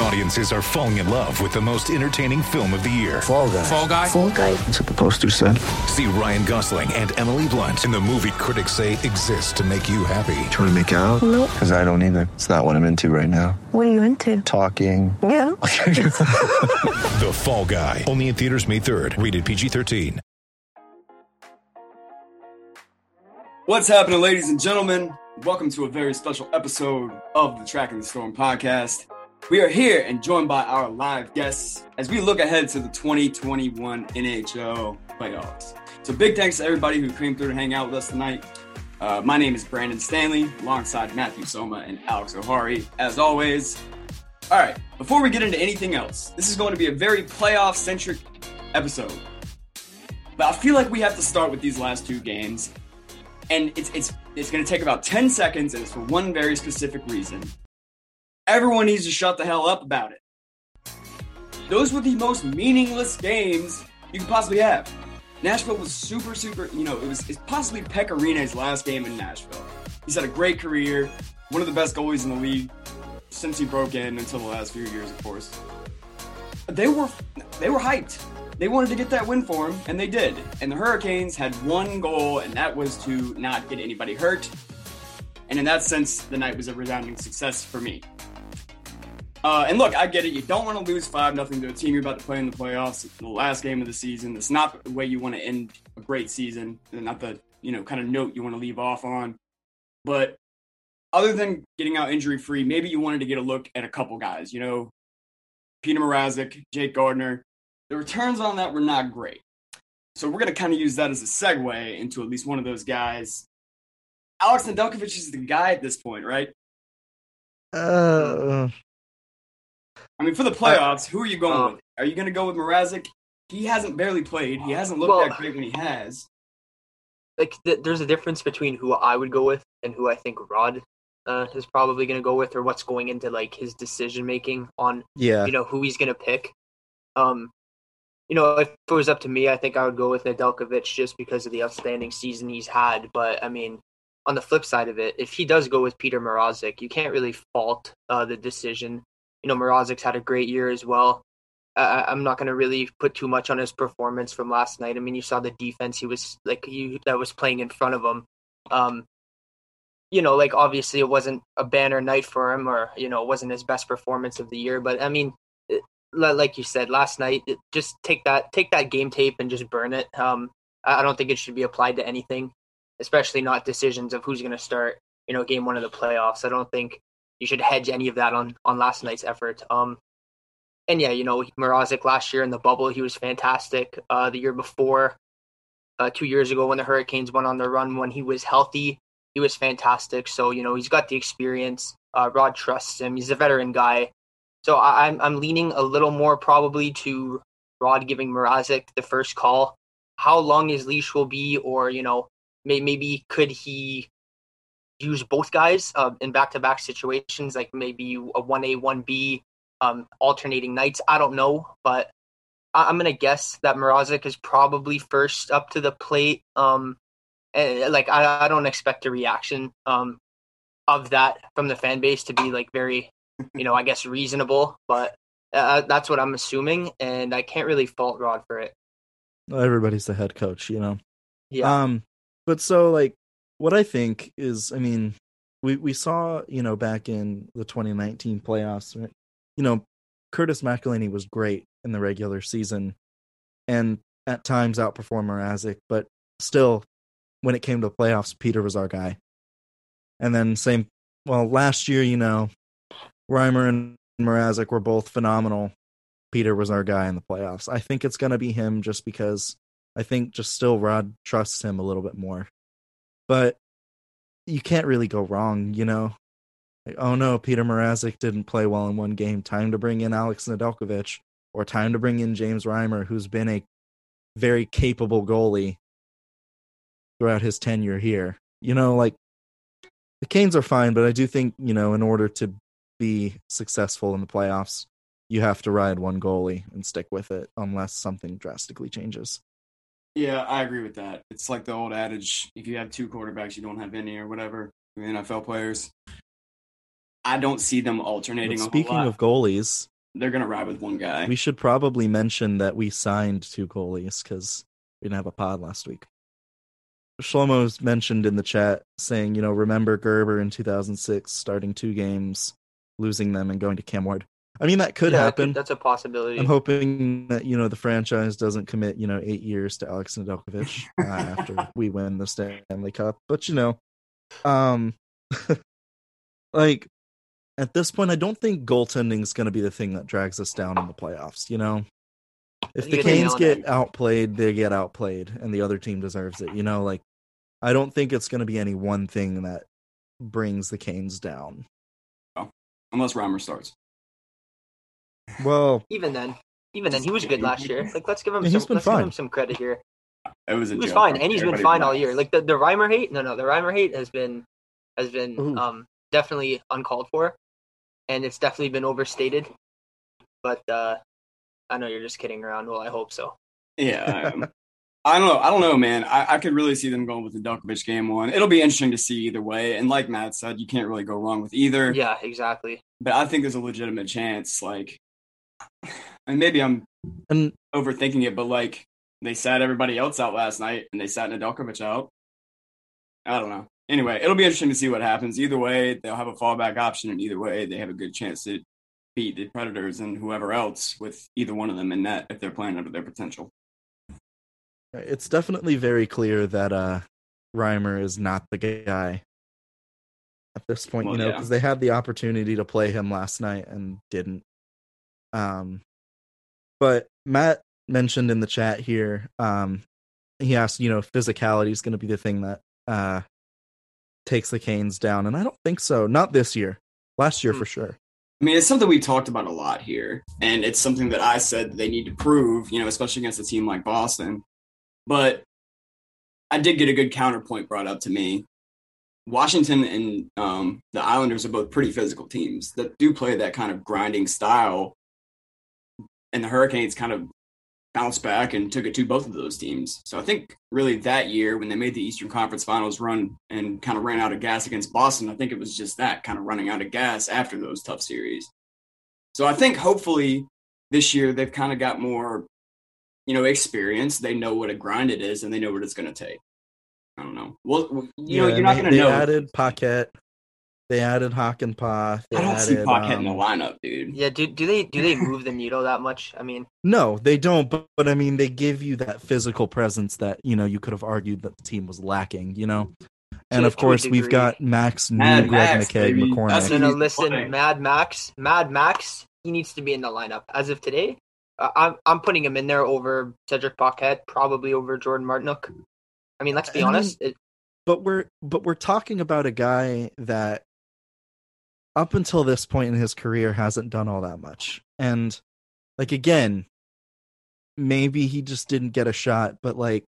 Audiences are falling in love with the most entertaining film of the year. Fall guy. Fall guy. Fall guy. That's what the poster said. See Ryan Gosling and Emily Blunt in the movie critics say exists to make you happy. Trying to make it out? Nope. Because I don't either. It's not what I'm into right now. What are you into? Talking. Yeah. The Fall Guy. Only in theaters May 3rd. Rated PG-13. What's happening, ladies and gentlemen? Welcome to a very special episode of the Tracking the Storm podcast. We are here and joined by our live guests as we look ahead to the 2021 NHL playoffs. So, big thanks to everybody who came through to hang out with us tonight. Uh, my name is Brandon Stanley, alongside Matthew Soma and Alex O'Hari, as always. All right, before we get into anything else, this is going to be a very playoff centric episode. But I feel like we have to start with these last two games and it's it's it's going to take about 10 seconds and it's for one very specific reason everyone needs to shut the hell up about it those were the most meaningless games you could possibly have nashville was super super you know it was it's possibly Pekka Rinne's last game in nashville he's had a great career one of the best goalies in the league since he broke in until the last few years of course they were they were hyped they wanted to get that win for him, and they did. And the Hurricanes had one goal, and that was to not get anybody hurt. And in that sense, the night was a resounding success for me. Uh, and look, I get it. You don't want to lose 5 nothing to a team you're about to play in the playoffs. The last game of the season. It's not the way you want to end a great season, and not the you know kind of note you want to leave off on. But other than getting out injury free, maybe you wanted to get a look at a couple guys. You know, Peter Mrazek, Jake Gardiner, the returns on that were not great. So we're going to kind of use that as a segue into at least one of those guys. Alex Nedeljkovic is the guy at this point, right? Uh, I mean, for the playoffs, who are you going with? Are you going to go with Mrazek? He hasn't barely played. He hasn't looked Well- that great when he has. like th- there's a difference between who I would go with and who I think Rod uh, is probably going to go with, or what's going into like his decision making on yeah. you know who he's going to pick. Um, you know, if it was up to me, I think I would go with Nedeljkovic just because of the outstanding season he's had. But I mean, on the flip side of it, if he does go with Peter Mrazek, you can't really fault uh, the decision. You know, Mrazek's had a great year as well. I I'm not going to really put too much on his performance from last night. I mean, you saw the defense he was like you that was playing in front of him. Um, you know, like obviously it wasn't a banner night for him, or you know, it wasn't his best performance of the year. But I mean, it, like you said last night, it, just take that take that game tape and just burn it. Um, I I don't think it should be applied to anything, especially not decisions of who's going to start. You know, game one of the playoffs. I don't think you should hedge any of that on on last night's effort. Um, and yeah, you know, Mrazek last year in the bubble, he was fantastic. Uh, the year before, uh, two years ago when the Hurricanes went on their run, when he was healthy, he was fantastic. So you know, he's got the experience. Uh, Rod trusts him. He's a veteran guy. So I, I'm I'm leaning a little more probably to Rod giving Mrazek the first call. How long his leash will be, or you know, may, maybe could he use both guys uh, in back-to-back situations, like maybe a one A, one B, um, alternating nights. I don't know, but I- I'm gonna guess that Mrazek is probably first up to the plate. Um, and like I, I don't expect a reaction um of that from the fan base to be like very, you know, I guess reasonable, but uh, that's what I'm assuming, and I can't really fault Rod for it. Everybody's the head coach, you know. Yeah, Um, but so like, what I think is, I mean, we we saw, you know, back in the 2019 playoffs, right? You know, Curtis McElhinney was great in the regular season, and at times outperformed Mrazek, but still, when it came to playoffs, Peter was our guy. And then same, well, last year, you know, Reimer and Mrazek were both phenomenal. Peter was our guy in the playoffs. I think it's going to be him just because I think just still Rod trusts him a little bit more. But you can't really go wrong, you know. Like, oh no, Peter Mrazek didn't play well in one game. Time to bring in Alex Nedeljkovic, or time to bring in James Reimer, who's been a very capable goalie throughout his tenure here. You know, like the Canes are fine, but I do think, you know, in order to be successful in the playoffs, you have to ride one goalie and stick with it unless something drastically changes. Yeah, I agree with that. It's like the old adage: if you have two quarterbacks, you don't have any, or whatever. The NFL players. I don't see them alternating. But speaking of goalies, they're gonna ride with one guy. we should probably mention that we signed two goalies because we didn't have a pod last week. Shlomo's mentioned in the chat saying, you know, remember Gerber in 2006 starting two games, losing them, and going to Cam Ward. I mean, that could Yeah, happen. That's a possibility. I'm hoping that you know the franchise doesn't commit you know eight years to Alex Nedeljkovic uh, after we win the Stanley Cup. But you know, um, like at this point, I don't think goaltending is going to be the thing that drags us down in the playoffs. You know, if the You hit the Canes get the- outplayed, they get outplayed, and the other team deserves it. You know, like I don't think it's going to be any one thing that brings the Canes down. Unless Reimer starts. Well, even then, even then, he was good last year. Like, let's give him Yeah, some. let's give him some credit here. It was a He was fine, and he's been fine all year. Like the the Reimer hate, no, no, the Reimer hate has been has been Ooh. um definitely uncalled for, and it's definitely been overstated. But uh I know you're just kidding around. Well, I hope so. Yeah. I. I don't know. I don't know, man. I, I could really see them going with Nedeljkovic game one. It'll be interesting to see either way. And like Matt said, you can't really go wrong with either. Yeah, exactly. But I think there's a legitimate chance. Like, and maybe I'm and overthinking it, but like they sat everybody else out last night and they sat Nedeljkovic out. I don't know. Anyway, it'll be interesting to see what happens. Either way, they'll have a fallback option, and either way, they have a good chance to beat the Predators and whoever else with either one of them in net if they're playing under their potential. It's definitely very clear that uh Reimer is not the guy at this point, Well, you know, yeah. because they had the opportunity to play him last night and didn't. Um but Matt mentioned in the chat here, um he asked, you know, physicality is gonna be the thing that uh takes the Canes down, and I don't think so. Not this year. Last year Hmm. for sure. I mean, it's something we talked about a lot here, and it's something that I said they need to prove, you know, especially against a team like Boston. But I did get a good counterpoint brought up to me. Washington and um, the Islanders are both pretty physical teams that do play that kind of grinding style, and the Hurricanes kind of bounced back and took it to both of those teams. So I think really that year when they made the Eastern Conference Finals run and kind of ran out of gas against Boston, I think it was just that kind of running out of gas after those tough series. So I think hopefully this year they've kind of got more, you know, experience. They know what a grind it is and they know what it's going to take. I don't know. Well, you know, you're not going to They know. added Paquette. They added Hakanpää. They I don't see added, Paquette in the um, lineup, dude. Yeah, do do they do they move the needle that much? I mean, No, they don't. But, but I mean, they give you that physical presence that you know you could have argued that the team was lacking. You know, and of to a course we've got Max, new Mad Greg Max, McKay, baby. McCormick. That's no, no. He's Listen, playing. Mad Max, Mad Max, he needs to be in the lineup as of today. Uh, I'm I'm putting him in there over Cedric Paquette, probably over Jordan Martinook. I mean, let's be I mean, honest. It, but we're but we're talking about a guy that up until this point in his career hasn't done all that much and like again maybe he just didn't get a shot but like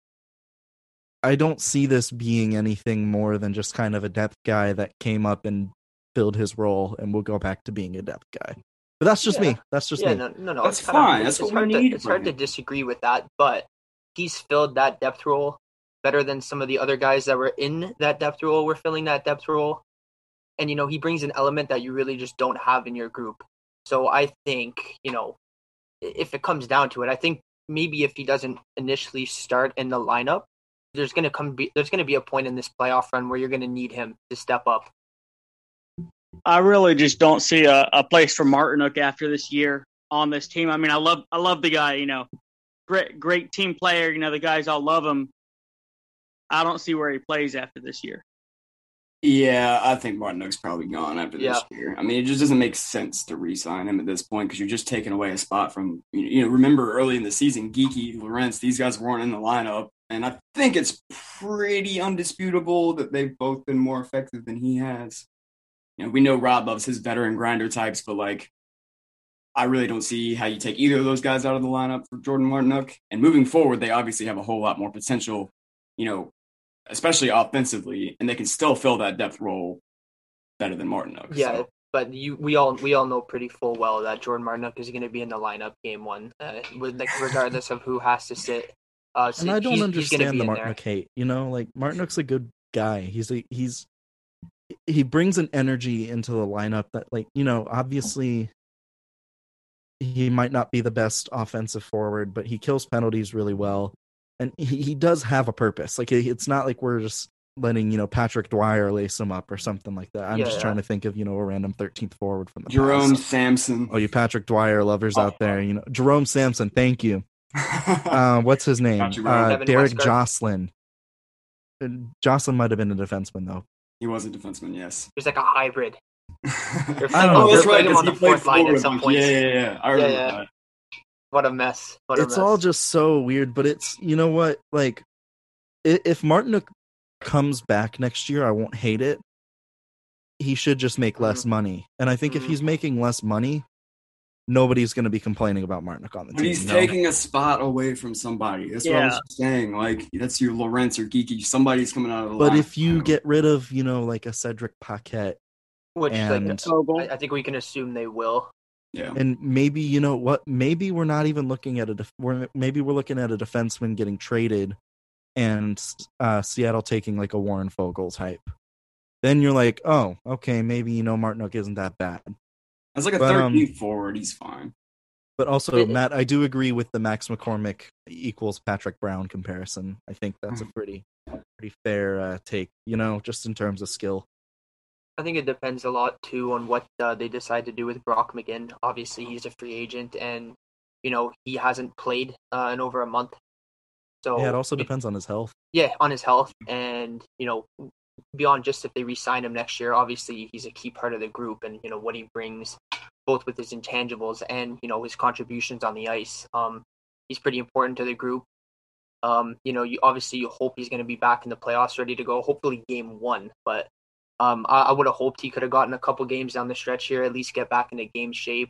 i don't see this being anything more than just kind of a depth guy that came up and filled his role and will go back to being a depth guy but that's just Yeah. me that's just yeah, me no, no, no. That's it's kind of- fine. it's- That's it's what we hard need To, it's hard to disagree with that, but he's filled that depth role better than some of the other guys that were in that depth role. Were filling that depth role, and you know he brings an element that you really just don't have in your group. So I think you know if it comes down to it, I think maybe if he doesn't initially start in the lineup, there's gonna come be there's gonna be a point in this playoff run where you're gonna need him to step up. I really just don't see a, a place for Martinook after this year on this team. I mean, I love I love the guy, you know, great great team player. You know, the guys all love him. I don't see where he plays after this year. Yeah, I think Martinook's probably gone after this Yeah. year. I mean, it just doesn't make sense to re-sign him at this point because you're just taking away a spot from you know. Remember early in the season, Geekie, Lorentz, these guys weren't in the lineup, and I think it's pretty undisputable that they've both been more effective than he has. You know, we know Rob loves his veteran grinder types, but like, I really don't see how you take either of those guys out of the lineup for Jordan Martinook. And moving forward, they obviously have a whole lot more potential. You know, especially offensively, and they can still fill that depth role better than Martinook. Yeah, So, but you we all we all know pretty full well that Jordan Martinook is going to be in the lineup game one, uh, with like regardless of who has to sit. Uh, so and I don't he's, he's understand be the in. Martinook hate. You know, like Martinook's a good guy. He's a he's he brings an energy into the lineup that, like, you know, obviously he might not be the best offensive forward, but he kills penalties really well, and he, he does have a purpose. Like, it's not like we're just letting you know Patrick Dwyer lace him up or something like that. I'm Yeah, just yeah. trying to think of you know a random 13th forward from the Jerome past. Sampson. Oh, you Patrick Dwyer lovers Oh, out there, you know Jerome Samson. Thank you. uh, what's his name? You. Uh, Derek Westgard. Joslin. Uh, Joslin might have been a defenseman though. he was a defenseman, yes. There's like a hybrid. I don't know. Oh, they're that's right. playing him 'cause on he the played fourth line forward at some point. Yeah, yeah, yeah. I remember yeah. that. What a mess! What a it's mess. all just so weird, but it's you know what? Like, if Martinook comes back next year, I won't hate it. He should just make less Mhm. money, and I think if Mhm. he's making less money, nobody's going to be complaining about Martinook on the But team. he's you know? taking a spot away from somebody. That's what I was saying. Like that's your Lorentz or Geekie. Somebody's coming out of the But line. if you get rid of you know like a Cedric Paquette Which and like, I, I think we can assume they will. Yeah, and maybe you know what maybe we're not even looking at a def- we're maybe we're looking at a defenseman getting traded and uh seattle taking like a warren Foegele type. Then you're like oh okay maybe you know martinook isn't that bad. As like a but, um, forward, he's fine. but also matt i do agree with the max mccormick equals patrick brown comparison. I think that's a pretty pretty fair uh, take you know just in terms of skill I think it depends a lot too on what uh, they decide to do with Brock McGinn. Obviously, he's a free agent, and you know he hasn't played uh, in over a month. So yeah it also depends on his health yeah, on his health, and you know, beyond just if they re-sign him next year, obviously he's a key part of the group, and you know what he brings, both with his intangibles and you know his contributions on the ice. Um, he's pretty important to the group. Um, you know, you obviously you hope he's going to be back in the playoffs, ready to go. Hopefully, game one, but um, I, I would have hoped he could have gotten a couple games down the stretch here, at least get back into game shape.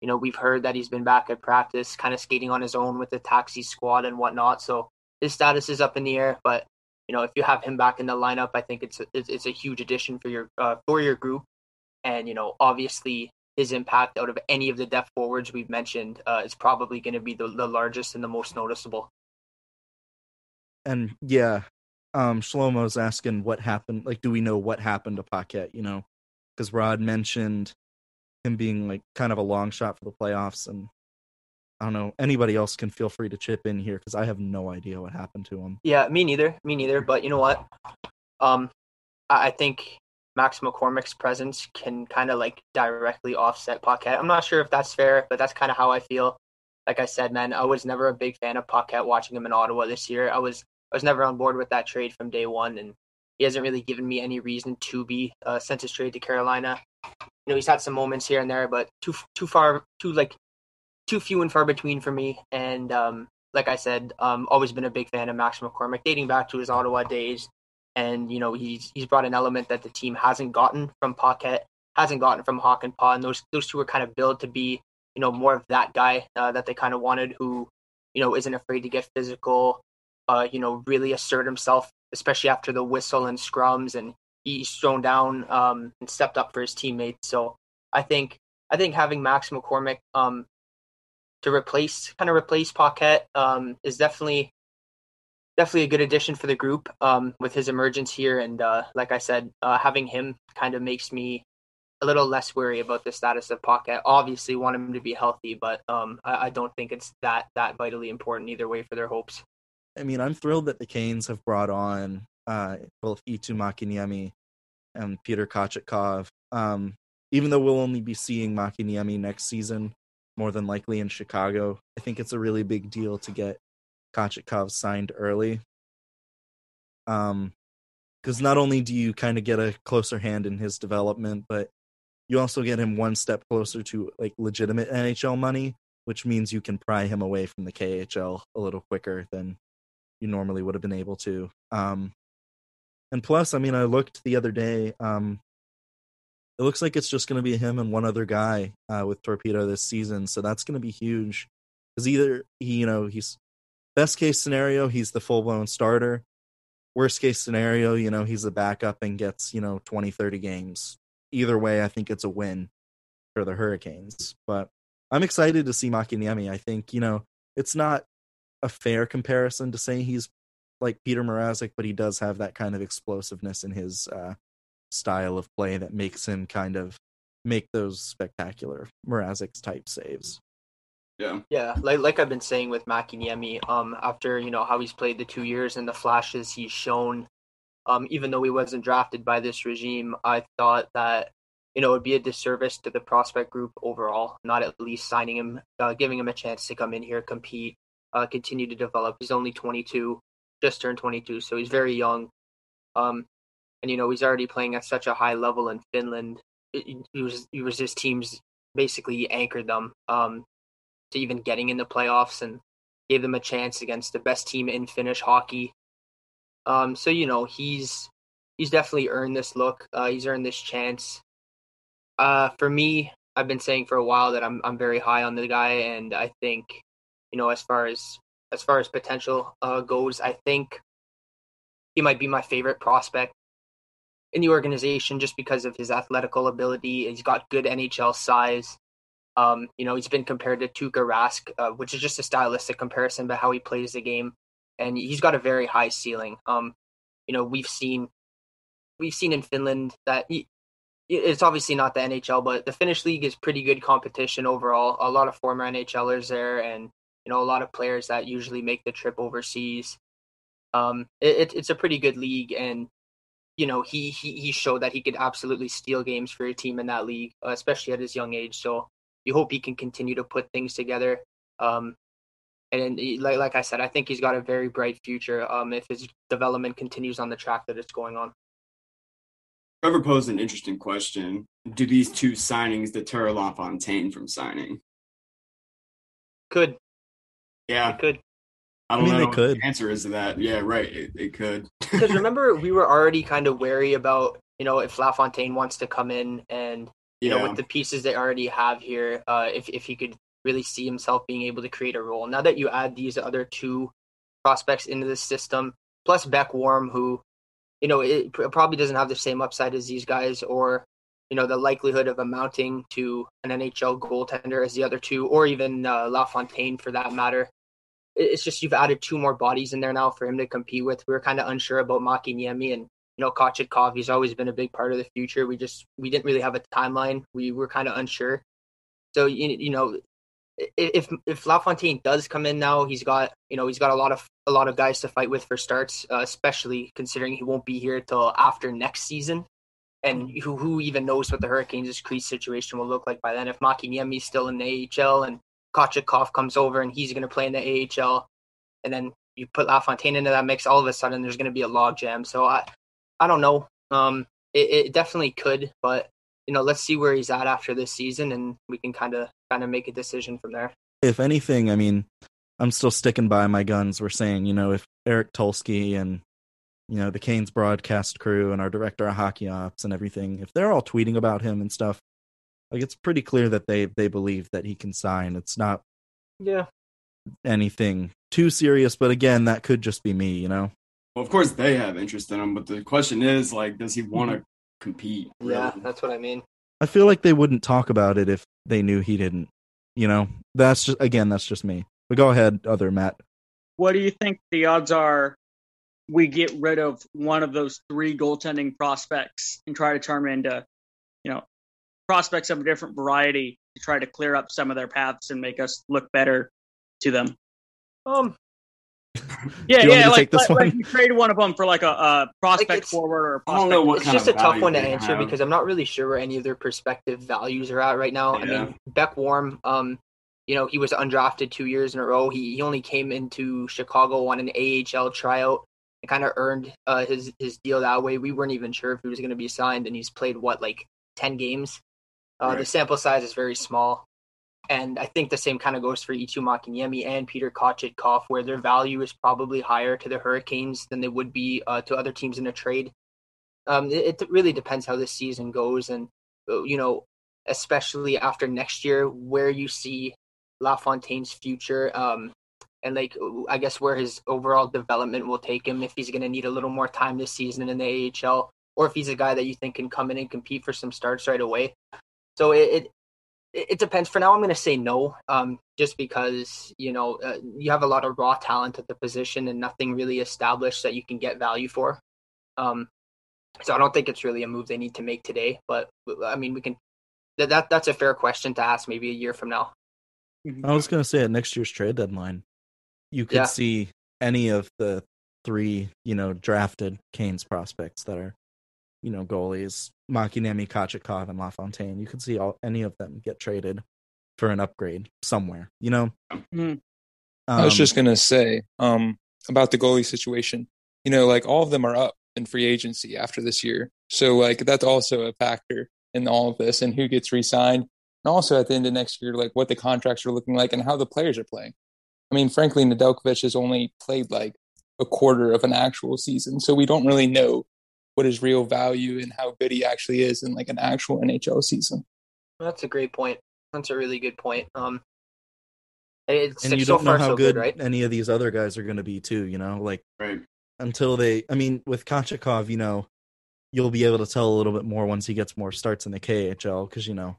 You know, we've heard that he's been back at practice, kind of skating on his own with the taxi squad and whatnot. So his status is up in the air. But you know, if you have him back in the lineup, I think it's a, it's, a huge addition for your uh, for your group. And you know, obviously, his impact out of any of the depth forwards we've mentioned uh, is probably going to be the, the largest and the most noticeable. and yeah, um, Shlomo's asking what happened. Like, do we know what happened to Paquette? You know, because Rod mentioned him being like kind of a long shot for the playoffs, and I don't know. Anybody else can feel free to chip in here because I have no idea what happened to him. Yeah, me neither. Me neither. But you know what? Um, I I think Max McCormick's presence can kind of like directly offset Paquette. I'm not sure if that's fair, but that's kind of how I feel. Like I said, man, I was never a big fan of Paquette watching him in Ottawa this year. I was I was never on board with that trade from day one, and he hasn't really given me any reason to be uh, since his trade to Carolina. You know, he's had some moments here and there, but too too far, too like too few and far between for me. And um, like I said, um, always been a big fan of Max McCormick, dating back to his Ottawa days. And you know, he's he's brought an element that the team hasn't gotten from Paquette, hasn't gotten from Hakanpää, and those those two were kind of built to be, you know, more of that guy uh, that they kind of wanted, who, you know, isn't afraid to get physical, uh, you know, really assert himself, especially after the whistle and scrums, and he's thrown down um, and stepped up for his teammates. So I think I think having Max McCormick um, to replace kind of replace Paquette um, is definitely definitely a good addition for the group um, with his emergence here. And uh, like I said, uh, having him kind of makes me a little less worry about the status of Paquette. Obviously, want him to be healthy, but um, I, I don't think it's that that vitally important either way for their hopes. I mean, I'm thrilled that the Canes have brought on uh, both Eetu Makiniemi and Peter Kochetkov. Um, even though we'll only be seeing Makiniemi next season, more than likely in Chicago, I think it's a really big deal to get Kochetkov signed early. Um, because not only do you kind of get a closer hand in his development, but you also get him one step closer to like legitimate NHL money, which means you can pry him away from the KHL a little quicker than you normally would have been able to. Um, and plus, I mean, I looked the other day. Um, it looks like it's just going to be him and one other guy uh, with Torpedo this season, so that's going to be huge. Because either he, you know, he's best case scenario, he's the full blown starter. Worst case scenario, you know, he's a backup and gets, you know, 20, 30 games. Either way, I think it's a win for the Hurricanes. But I'm excited to see Makiniemi. I think, you know, it's not a fair comparison to say he's like Peter Mrazek, but he does have that kind of explosiveness in his uh, style of play that makes him kind of make those spectacular Mrazek's type saves. Yeah. Yeah, like like I've been saying with Makiniemi, um, after you know how he's played the two years and the flashes he's shown, um, even though he wasn't drafted by this regime, I thought that you know it would be a disservice to the prospect group overall, not at least signing him, uh, giving him a chance to come in here, compete, uh, continue to develop. He's only 22, just turned 22, so he's very young. Um, and you know he's already playing at such a high level in Finland. It was it was his teams basically anchored them. Um, to even getting in the playoffs and gave them a chance against the best team in Finnish hockey. Um, so you know he's he's definitely earned this look. Uh, he's earned this chance. Uh, for me, I've been saying for a while that I'm I'm very high on the guy, and I think you know as far as as far as potential uh, goes, I think he might be my favorite prospect in the organization just because of his athletical ability. He's got good NHL size. Um, you know, he's been compared to Tuukka Rask, uh, which is just a stylistic comparison, but how he plays the game, and he's got a very high ceiling. Um, you know, we've seen we've seen in Finland that he, it's obviously not the NHL, but the Finnish league is pretty good competition overall. A lot of former NHLers there, and you know, a lot of players that usually make the trip overseas. Um, it, it's a pretty good league, and you know, he he he showed that he could absolutely steal games for a team in that league, uh, especially at his young age. So you hope he can continue to put things together. Um, and like like I said, I think he's got a very bright future. Um, if his development continues on the track that it's going on. Trevor posed an interesting question. Do these two signings deter LaFontaine from signing? Could. Yeah. It could. I don't I mean, know they could. the answer is to that. Yeah, right. It, it could. Because remember, we were already kind of wary about, you know, if LaFontaine wants to come in and, you yeah. know, with the pieces they already have here, uh, if, if he could really see himself being able to create a role. Now that you add these other two prospects into the system, plus Beck Warm, who, you know, it probably doesn't have the same upside as these guys or, you know, the likelihood of amounting to an NHL goaltender as the other two, or even uh, LaFontaine for that matter. It's just you've added two more bodies in there now for him to compete with. We were kind of unsure about Makiniemi and you know Kochetkov. He's always been a big part of the future. We just we didn't really have a timeline. We were kind of unsure. So you you know if if LaFontaine does come in now, he's got you know he's got a lot of a lot of guys to fight with for starts, uh, especially considering he won't be here till after next season. And who who even knows what the Hurricanes' crease situation will look like by then? If Makiniemi's still in the AHL and Kochetkov comes over and he's going to play in the AHL, and then you put LaFontaine into that mix, all of a sudden there's going to be a logjam. So I, I don't know. Um, it, it definitely could, but you know, let's see where he's at after this season, and we can kind of kind of make a decision from there. If anything, I mean, I'm still sticking by my guns. We're saying, you know, if Eric Tulsky and you know the Canes broadcast crew and our director of hockey ops and everything, if they're all tweeting about him and stuff, like it's pretty clear that they they believe that he can sign. It's not Yeah. anything too serious, but again, that could just be me, you know. Well, of course they have interest in him, but the question is like, does he mm-hmm. want to compete? Yeah, that's what I mean. I feel like they wouldn't talk about it if they knew he didn't. You know, that's just again, that's just me. But go ahead, other Matt. What do you think the odds are we get rid of one of those three goaltending prospects and try to turn into, you know, prospects of a different variety to try to clear up some of their paths and make us look better to them? Um, Yeah, Do you want me yeah, like, this like, like you traded one of them for like a, a prospect it's- forward or a I prospect. don't know what it's just a tough one to answer have. because I'm not really sure where any of their perspective values are at right now. I mean, Beck Warm, um, you know, he was undrafted two years in a row. He he only came into Chicago on an AHL tryout. And kind of earned uh, his his deal that way. We weren't even sure if he was going to be signed, and he's played what like ten games. Uh, The sample size is very small, and I think the same kind of goes for Eetu Makiniemi and Peter Kochetkov, where their value is probably higher to the Hurricanes than they would be uh, to other teams in a trade. Um, it, it really depends how this season goes, and uh, you know, especially after next year, where you see LaFontaine's future. Um, and like I guess where his overall development will take him if he's going to need a little more time this season in the AHL, or if he's a guy that you think can come in and compete for some starts right away. So it it, it depends. For now, I'm going to say no, um, just because you know uh, you have a lot of raw talent at the position and nothing really established that you can get value for. Um, so I don't think it's really a move they need to make today. But I mean, we can. That, that that's a fair question to ask maybe a year from now. I was gonna say at next year's trade deadline, you could Yeah. see any of the three, you know, drafted Canes prospects that are, you know, goalies, Makiniemi, Kochetkov, and LaFontaine. You could see all any of them get traded for an upgrade somewhere. You know, Mhm. I was Um, just gonna say um, about the goalie situation. You know, like all of them are up in free agency after this year, so like that's also a factor in all of this and who gets re-signed, and also at the end of next year, like what the contracts are looking like and how the players are playing. I mean, frankly, Nedeljkovic has only played like a quarter of an actual season, so we don't really know what his real value and how good he actually is in like an actual NHL season. That's a great point. That's a really good point. Um, it's and like you don't know far how so good, good, right? any of these other guys are going to be too. You know, like Right. until they. I mean, with Kochetkov, you know, you'll be able to tell a little bit more once he gets more starts in the KHL because you know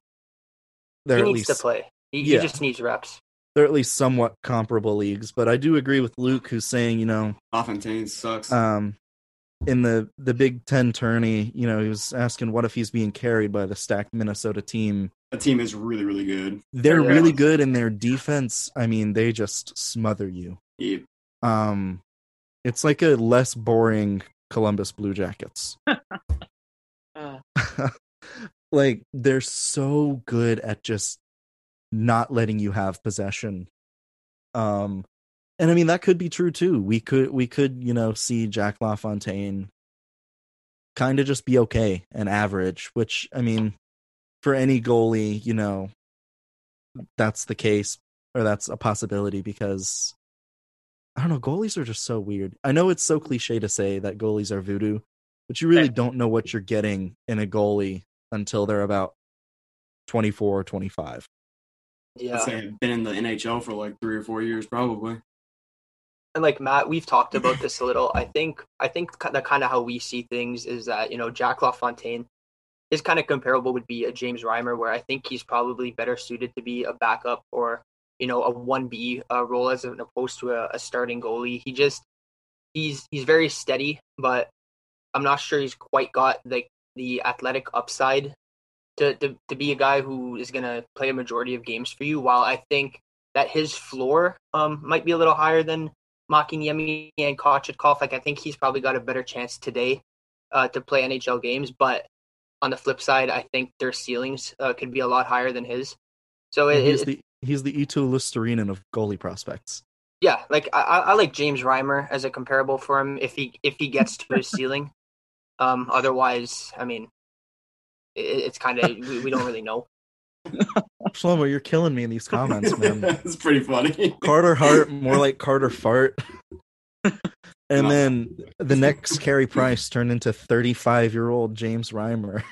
they're He at needs least to play. He, Yeah. he just needs reps. They're at least somewhat comparable leagues. But I do agree with Luke, who's saying, you know, LaFontaine sucks. um, in the the Big Ten tourney, you know, he was asking what if he's being carried by the stacked Minnesota team. that team is really, really good. They're Yeah. really good in their defense. I mean, they just smother you. Yeah. Um, it's like a less boring Columbus Blue Jackets. Uh, like they're so good at just not letting you have possession. Um and i mean that could be true too. We could we could you know see jack lafontaine kind of just be okay and average which i mean for any goalie you know that's the case or that's a possibility because i don't know goalies are just so weird. I know it's so cliche to say that goalies are voodoo but you really don't know what you're getting in a goalie until they're about 24 or 25 Yeah. I'd say I've been in the NHL for like three or four years, probably. and like Matt, we've talked about this a little. I think I think that kind of how we see things is that you know Jack LaFontaine is kind of comparable would be a James Reimer, where I think he's probably better suited to be a backup or you know a one B uh, role as opposed to a, a starting goalie. He just he's he's very steady, but I'm not sure he's quite got like the athletic upside to, to to be a guy who is gonna play a majority of games for you. While I think that his floor um might be a little higher than Makiniemi and Kochetkov. Like I think he's probably got a better chance today uh, to play NHL games. But on the flip side, I think their ceilings uh, could be a lot higher than his. So it, he's it- the he's the Eetu Luostarinen of goalie prospects yeah, like I, I like James Reimer as a comparable for him if he if he gets to his ceiling. Um, otherwise, I mean, it's kind of we, we don't really know. Shlomo, you're killing me in these comments man it's pretty funny. Carter Hart, more like Carter Fart. and then the next Carey Price turned into 35 year old James Reimer.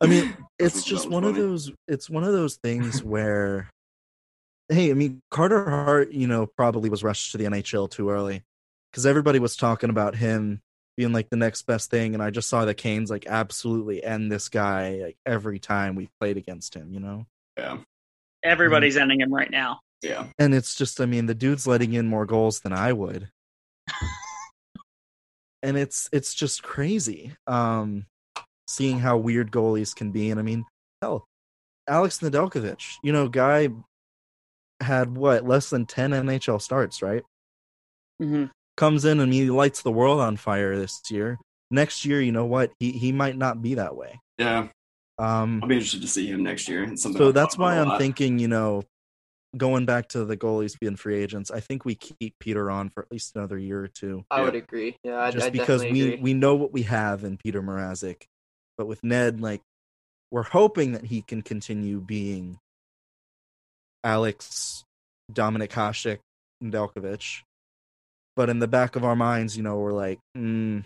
I mean, it's just was one of those. It's one of those things where, hey, I mean, Carter Hart, you know, probably was rushed to the NHL too early because everybody was talking about him being like the next best thing, and I just saw the Canes like absolutely end this guy like every time we played against him, you know. yeah, everybody's ending him right now. yeah. And it's just, I mean, the dude's letting in more goals than I would. and it's it's just crazy. Um seeing how weird goalies can be. And I mean, hell, Alex Nedeljkovic, you know, guy had what, less than ten NHL starts, right? hmm Comes in and he lights the world on fire this year. Next year, you know what? He he might not be that way. Yeah, Um I'll be interested to see him next year. So I'll that's why I'm lot. thinking, you know, going back to the goalies being free agents, I think we keep Peter on for at least another year or two. I Yeah. would agree. Yeah, I, just I because we agree. we know what we have in Peter Mrazek, but with Ned, like we're hoping that he can continue being Alex, Dominik Hasek, and Nedeljkovic. But in the back of our minds, you know, we're like, mm,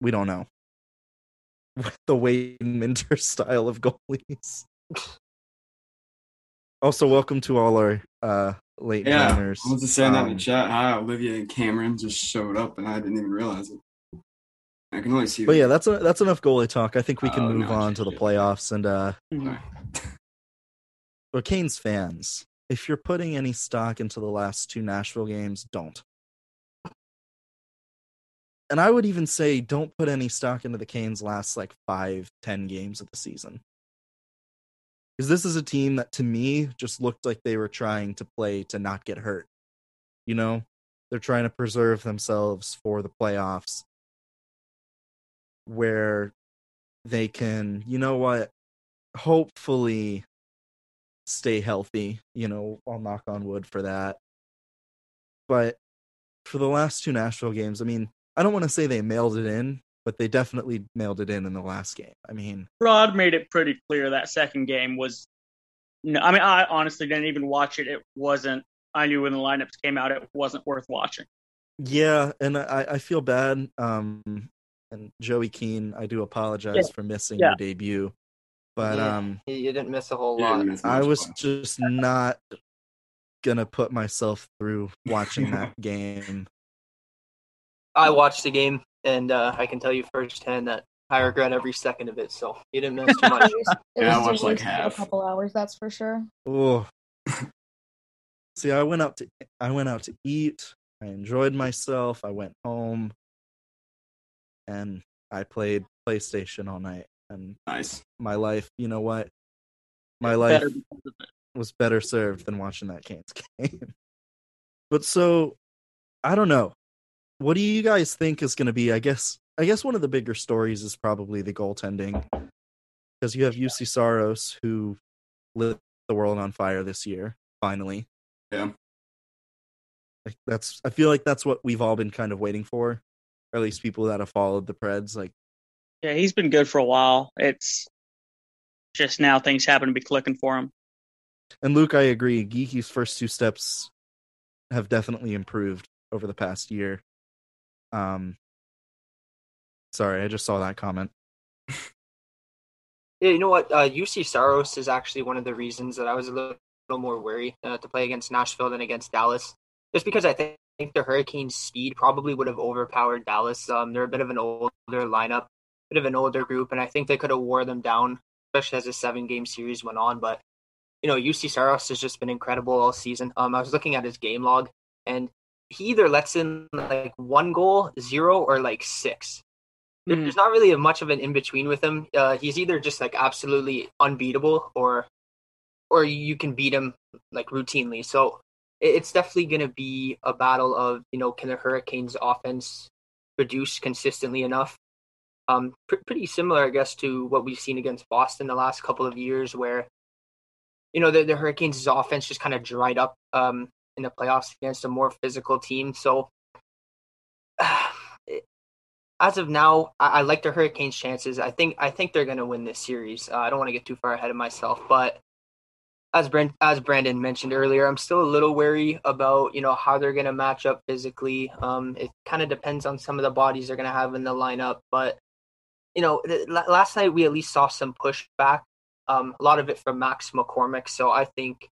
we don't know. the Wade Minter style of goalies. also, welcome to all our uh, late Yeah, joiners. I was just saying that in Um, the chat. Hi, Olivia and Cameron just showed up, and I didn't even realize it. I can only see. But them. yeah, that's a, that's enough goalie talk. I think we can Oh, move no, on to the playoffs and uh but Canes fans, if you're putting any stock into the last two Nashville games, don't. And I would even say don't put any stock into the Canes last like five, ten games of the season. Because this is a team that to me just looked like they were trying to play to not get hurt. You know? They're trying to preserve themselves for the playoffs where they can, you know what, hopefully stay healthy. You know, I'll knock on wood for that. But for the last two Nashville games, I mean, I don't want to say they mailed it in, but they definitely mailed it in in the last game. I mean, Rod made it pretty clear that second game was. No, I mean, I honestly didn't even watch it. It wasn't. I knew when the lineups came out, it wasn't worth watching. yeah, and I, I feel bad. Um, and Joey Keane, I do apologize Yeah. for missing Yeah. your debut, but Yeah, um, you you didn't miss a whole lot. didn't I was but- just not gonna put myself through watching that game. I watched the game, and uh, I can tell you firsthand that I regret every second of it. So you didn't miss too much. It was, Yeah, I watched, like, half. a couple hours, that's for sure. Oh. See, I went out to I went out to eat. I enjoyed myself. I went home and I played PlayStation all night and nice. my life, you know what? My life Better because of it. was better served than watching that Canes game. But so I don't know. What do you guys think is going to be? I guess I guess one of the bigger stories is probably the goaltending because you have Juuse Saros who lit the world on fire this year. Finally, Yeah. like that's I feel like that's what we've all been kind of waiting for, or at least people that have followed the Preds. Like Yeah, he's been good for a while. It's just now things happen to be clicking for him. And Luke, I agree. Geekie's first two steps have definitely improved over the past year. Um, sorry, I just saw that comment. Yeah, you know what? Uh, Juuse Saros is actually one of the reasons that I was a little, more wary uh, to play against Nashville than against Dallas. Just because I think, think the Hurricanes' speed probably would have overpowered Dallas. Um, they're a bit of an older lineup, bit of an older group, and I think they could have wore them down, especially as the seven game series went on. But you know, Juuse Saros has just been incredible all season. Um, I was looking at his game log, and he either lets in like one goal, zero, or like six. Mhm. There's not really much of an in between with him. Uh, he's either just like absolutely unbeatable, or or you can beat him like routinely. So it- it's definitely going to be a battle of you know can the Hurricanes offense produce consistently enough. Um, pr- pretty similar, I guess, to what we've seen against Boston the last couple of years, where you know the, the Hurricanes' offense just kind of dried up um, in the playoffs against a more physical team. So as of now, I, I like the Hurricanes' chances. I think I think they're going to win this series. Uh, I don't want to get too far ahead of myself, but as as Brandon mentioned earlier, I'm still a little wary about you know how they're going to match up physically. Um, it kind of depends on some of the bodies they're going to have in the lineup, but you know, th- last night we at least saw some pushback. Um, a lot of it from Max McCormick, so I think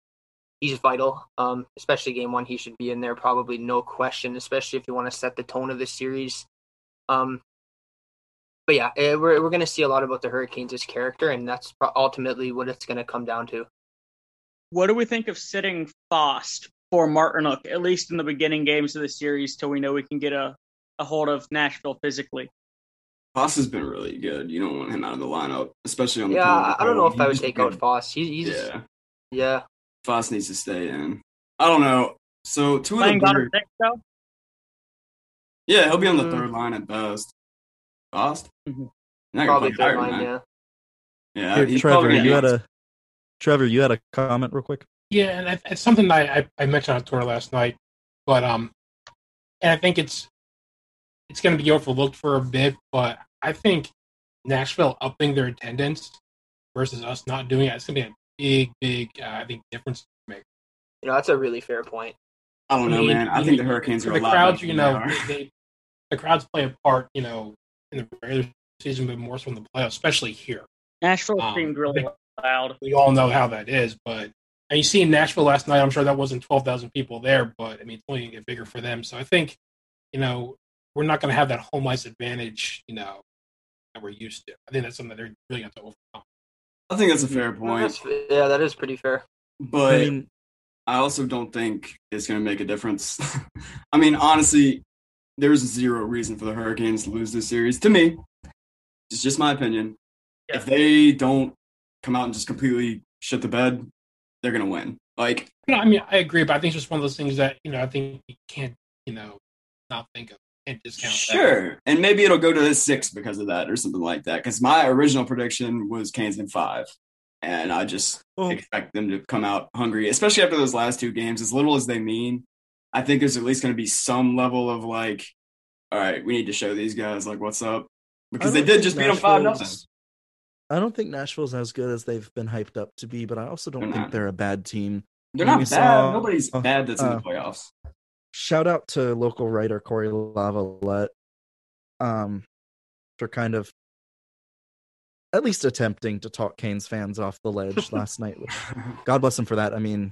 he's vital. Um, especially game one, he should be in there, probably no question. Especially if you want to set the tone of the series. Um, but yeah, eh, we're we're gonna see a lot about the Hurricanes' character, and that's pro- ultimately what it's gonna come down to. What do we think of sitting Fost for Martinook, at least in the beginning games of the series, till we know we can get a, a hold of Nashville physically? Foss has been really good. You don't want him out of the lineup, especially on the Yeah, I, I don't know if I would take been- out Foss. He's, he's Yeah, yeah. Foss needs to stay in. I don't know. So two of the God bigger, of Six, though? yeah, he'll be on the Mm. third line at best. Foss, Mhm. Probably third line, yeah. Yeah, Here, he's Trevor, probably you gonna had a Trevor, you had a comment real quick. Yeah, and it's something that I, I, I mentioned on Twitter last night, but um, and I think it's it's going to be overlooked for a bit, but I think Nashville upping their attendance versus us not doing it, it's going to be a big, big, uh, I think, difference to make. You know, that's a really fair point. I don't know, mean, man. I think the Hurricanes are the a lot crowds. You know, they, they- the crowds play a part. You know, in the regular season, but more so in the playoffs, especially here. Nashville Um, seemed really loud. We all know how that is, but and you see in Nashville last night. I'm sure that wasn't twelve thousand people there, but I mean, it's only going to get bigger for them. So I think, you know, we're not going to have that home ice advantage. You know, that we're used to. I think that's something that they're really going to overcome. I think that's a fair point, that's- yeah, that is pretty fair. but I mean, I also don't think it's going to make a difference. I mean, honestly, there's zero reason for the Hurricanes to lose this series. To me, it's just my opinion. Yeah. If they don't come out and just completely shit the bed, they're going to win. Like, No, I mean, I agree, but I think it's just one of those things that you know, I think you can't, you know, not think of, can't discount. that. sure. And maybe it'll go to the six because of that or something like that. Because my original prediction was Canes in five. And I just well, expect them to come out hungry, especially after those last two games. As little as they mean, I think there's at least going to be some level of like, all right, we need to show these guys like what's up because they did think just beat them five nothing. I don't think Nashville's as good as they've been hyped up to be, but I also don't They're think not. they're a bad team. They're we not bad. saw- Nobody's uh, bad that's in uh, the playoffs. Shout out to local writer Cory Lavalette um, for kind of at least attempting to talk Canes fans off the ledge last night. God bless him for that. I mean,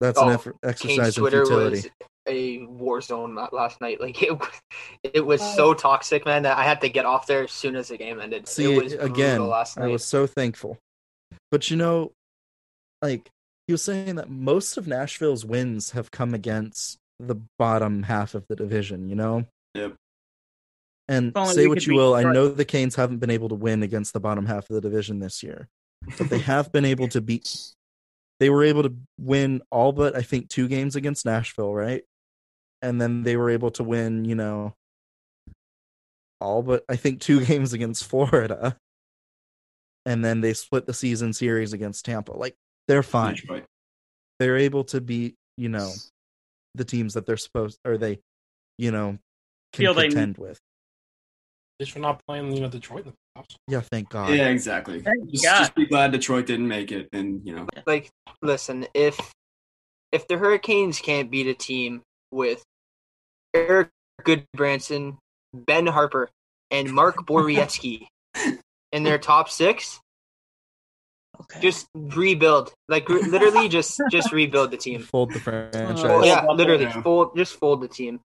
that's an Oh, effort, Canes exercise in Twitter futility. was a war zone last night. Like it, was- it was so toxic, man, that I had to get off there as soon as the game ended. See it was again, brutal last I was so thankful. But you know, like he was saying that most of Nashville's wins have come against the bottom half of the division, you know? Yep. And say what you will, I know the Canes haven't been able to win against the bottom half of the division this year. But they have been able to beat they were able to win all but I think two games against Nashville, right? And then they were able to win, you know, all but I think two games against Florida. And then they split the season series against Tampa. Like they're fine. Detroit. They're able to beat, you know, the teams that they're supposed or they, you know, can Feel they- contend with. Just for not playing, you know, Detroit in the playoffs. Yeah, thank God. Yeah, exactly. Thank Just, God. just be glad Detroit didn't make it, and you know, like listen if if the hurricanes can't beat a team with Erik Gudbranson Ben Harpur and mark Borowiecki in their top six Okay. just rebuild like re- literally just just rebuild the team Fold the franchise. oh, yeah literally fold just fold the team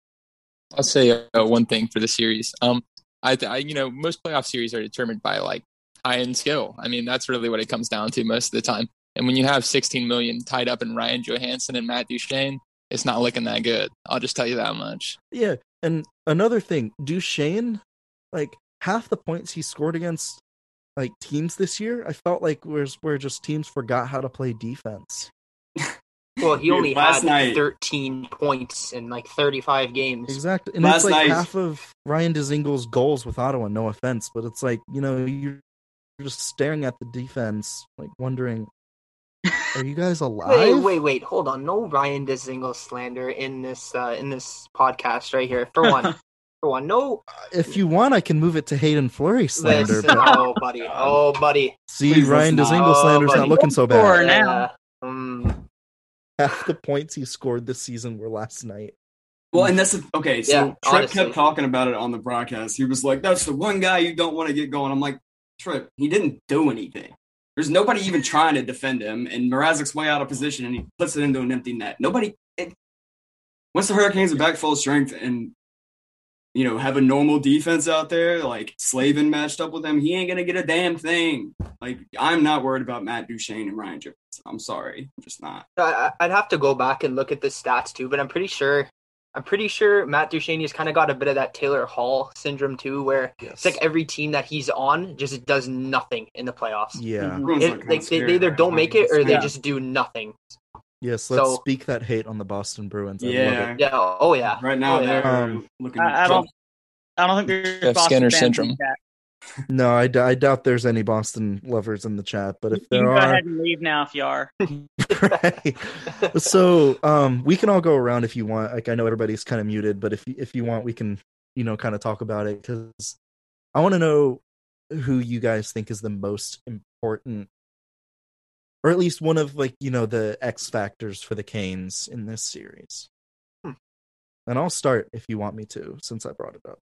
I'll say uh, one thing for the series. Um, I, th- I, you know, most playoff series are determined by like high end skill. I mean, that's really what it comes down to most of the time. And when you have 16 million tied up in Ryan Johansen and Matt Duchene, it's not looking that good. I'll just tell you that much. Yeah, and another thing, Duchene, like half the points he scored against like teams this year, I felt like was where just teams forgot how to play defense. well he Dude, only last had night- 13 points in like 35 games Exactly, and Last it's like night- half of Ryan Dzingel's goals with Ottawa. No offense, but it's like you know you're just staring at the defense, like wondering, are you guys alive? Wait, wait, wait! Hold on. No Ryan Dzingel slander in this uh, in this podcast right here. For one, for one, no. If you want, I can move it to Hayden Fleury slander. Listen, But oh, buddy, oh, buddy. see, Please Ryan let's not. Dzingel Oh, slander's buddy. not looking so Or bad. now. Yeah, um, Half the points he scored this season were last night. well, and that's the, okay. So Yeah, Trip honestly. kept talking about it on the broadcast. He was like, "That's the one guy you don't want to get going." I'm like, Trip, he didn't do anything. There's nobody even trying to defend him, and Mrazek's way out of position, and he puts it into an empty net. Nobody. It, once the Hurricanes are back full strength and you know have a normal defense out there, like Slavin matched up with him, he ain't gonna get a damn thing. Like I'm not worried about Matt Duchene and Ryan Jefferson. I'm sorry, I'm just not. I, I'd have to go back and look at the stats too, but I'm pretty sure. I'm pretty sure Matt Duchene has kind of got a bit of that Taylor Hall syndrome too, where it's like every team that he's on just does nothing in the playoffs. Yeah. It, looking like they, they either don't make it or they Yeah. just do nothing. Yes, let's So- speak that hate on the Boston Bruins. I Yeah. Yeah. Oh yeah. Right now Oh, yeah. they're Um, looking. I, I don't. I don't think there's Jeff Boston Skinner syndrome. like that. No, I, d- I doubt there's any Boston lovers in the chat, but if You there can go ahead and leave now if you are. right. So, um, we can all go around if you want. Like, I know everybody's kind of muted, but if if you want, we can, you know, kind of talk about it because I want to know who you guys think is the most important, or at least one of like you know the X factors for the Canes in this series. Hmm. And I'll start if you want me to, since I brought it up,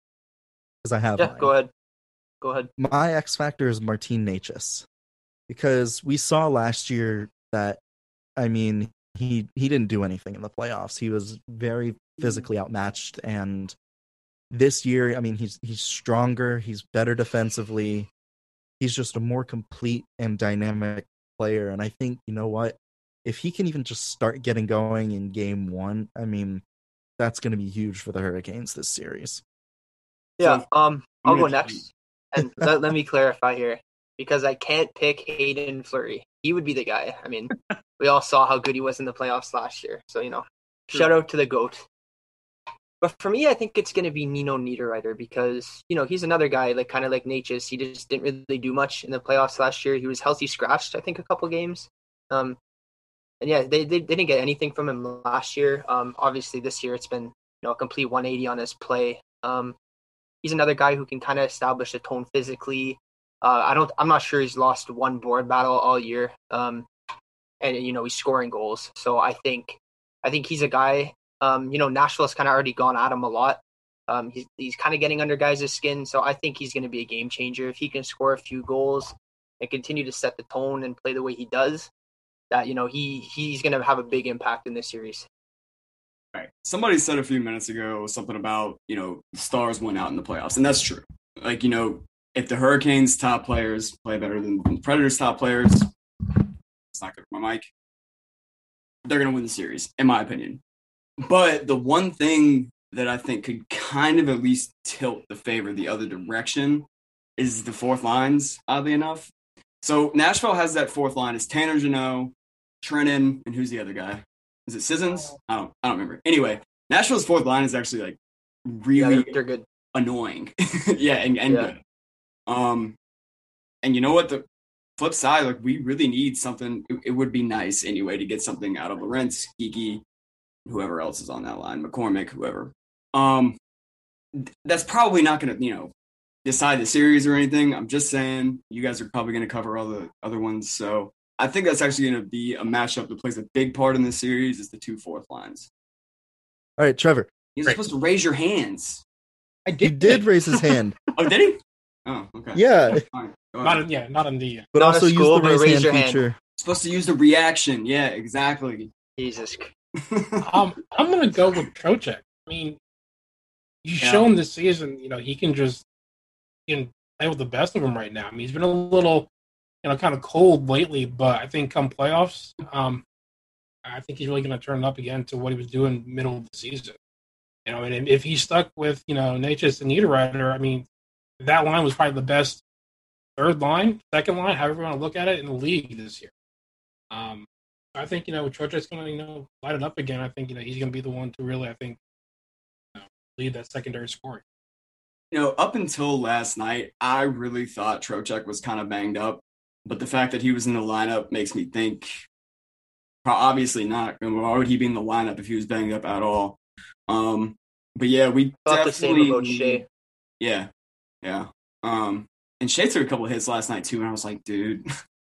because I have. Yeah, mine. go ahead. Go ahead. My X factor is Martin Necas because we saw last year that I mean he he didn't do anything in the playoffs. He was very physically outmatched and this year I mean he's he's stronger, he's better defensively. He's just a more complete and dynamic player and I think you know what if he can even just start getting going in game 1, I mean that's going to be huge for the Hurricanes this series. Yeah, um, I'll go next. And let, let me clarify here because I can't pick Hayden Fleury. He would be the guy. I mean, we all saw how good he was in the playoffs last year. So, you know, shout out to the GOAT. But for me, I think it's going to be Nino Niederreiter because, you know, he's another guy, like kind of like Necas. He just didn't really do much in the playoffs last year. He was healthy scratched, I think, a couple games. Um, and yeah, they, they, they didn't get anything from him last year. Um, obviously, this year it's been, you know, a complete 180 on his play. Um, he's another guy who can kind of establish a tone physically. Uh, I don't. I'm not sure he's lost one board battle all year. Um, and you know he's scoring goals. So I think, I think he's a guy. Um, you know Nashville's kind of already gone at him a lot. Um, he's he's kind of getting under guys' skin. So I think he's going to be a game changer if he can score a few goals and continue to set the tone and play the way he does. That you know he he's going to have a big impact in this series. Right. Somebody said a few minutes ago something about, you know, stars went out in the playoffs, and that's true. Like, you know, if the Hurricanes' top players play better than the Predators' top players, it's not good for my mic. They're going to win the series, in my opinion. But the one thing that I think could kind of at least tilt the favor the other direction is the fourth lines, oddly enough. So Nashville has that fourth line. It's Tanner Jeannot, Trenin, and who's the other guy? Is it Sissons? I don't I don't remember. Anyway, Nashville's fourth line is actually like really they're, they're good. annoying. yeah, and, and Yeah. good. Um and you know what the flip side, like we really need something it, it would be nice anyway to get something out of Lorentz, Geekie, whoever else is on that line, McCormick, whoever. Um that's probably not gonna, you know, decide the series or anything. I'm just saying you guys are probably gonna cover all the other ones. So I think that's actually going to be a matchup that plays a big part in this series is the two fourth lines. All right, Trevor. You're Right. supposed to raise your hands. I did. He did. did raise his hand. Oh, did he? Oh, okay. Yeah, Fine. Not ahead. in, yeah, not in the. but Not a also use school, the raise, raise hand your hand. feature. supposed to use the reaction. Yeah, exactly. Jesus. Um, I'm gonna go with Trocheck. I mean, he's Yeah. shown this season, you know, he can just he can play with the best of them right now. I mean, he's been a little, you know, kind of cold lately, but I think come playoffs, um, I think he's really going to turn it up again to what he was doing middle of the season. You know, and if he's stuck with you know Necas and Niederreiter, I mean, that line was probably the best third line, second line, however you want to look at it, in the league this year. Um, I think you know Trocheck's going to you know light it up again. I think you know he's going to be the one to really I think you know, lead that secondary scoring. you know, up until last night, I really thought Trocheck was kind of banged up, but the fact that he was in the lineup makes me think obviously not. I mean, Why would he be in the lineup if he was banged up at all? Um, but yeah, we Thought the same definitely about Skjei. Yeah, yeah. Um, and Skjei took a couple hits last night too, and I was like, dude,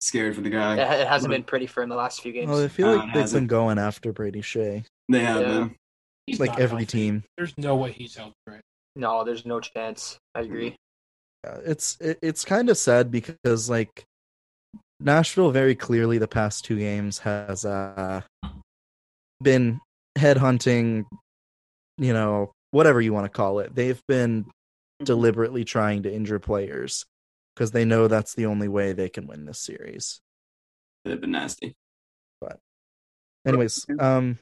scared for the guy. It hasn't been pretty for him the last few games. Well, I feel Uh, like it they've been going after Brady Skjei, They have Yeah. been. He's like every healthy. team. There's no way he's healthy right. No, there's no chance. I agree. Yeah, it's it, it's kind of sad because like Nashville very clearly the past two games has uh been headhunting, you know, whatever you want to call it. They've been deliberately trying to injure players because they know that's the only way they can win this series. They've been nasty. But, anyways, um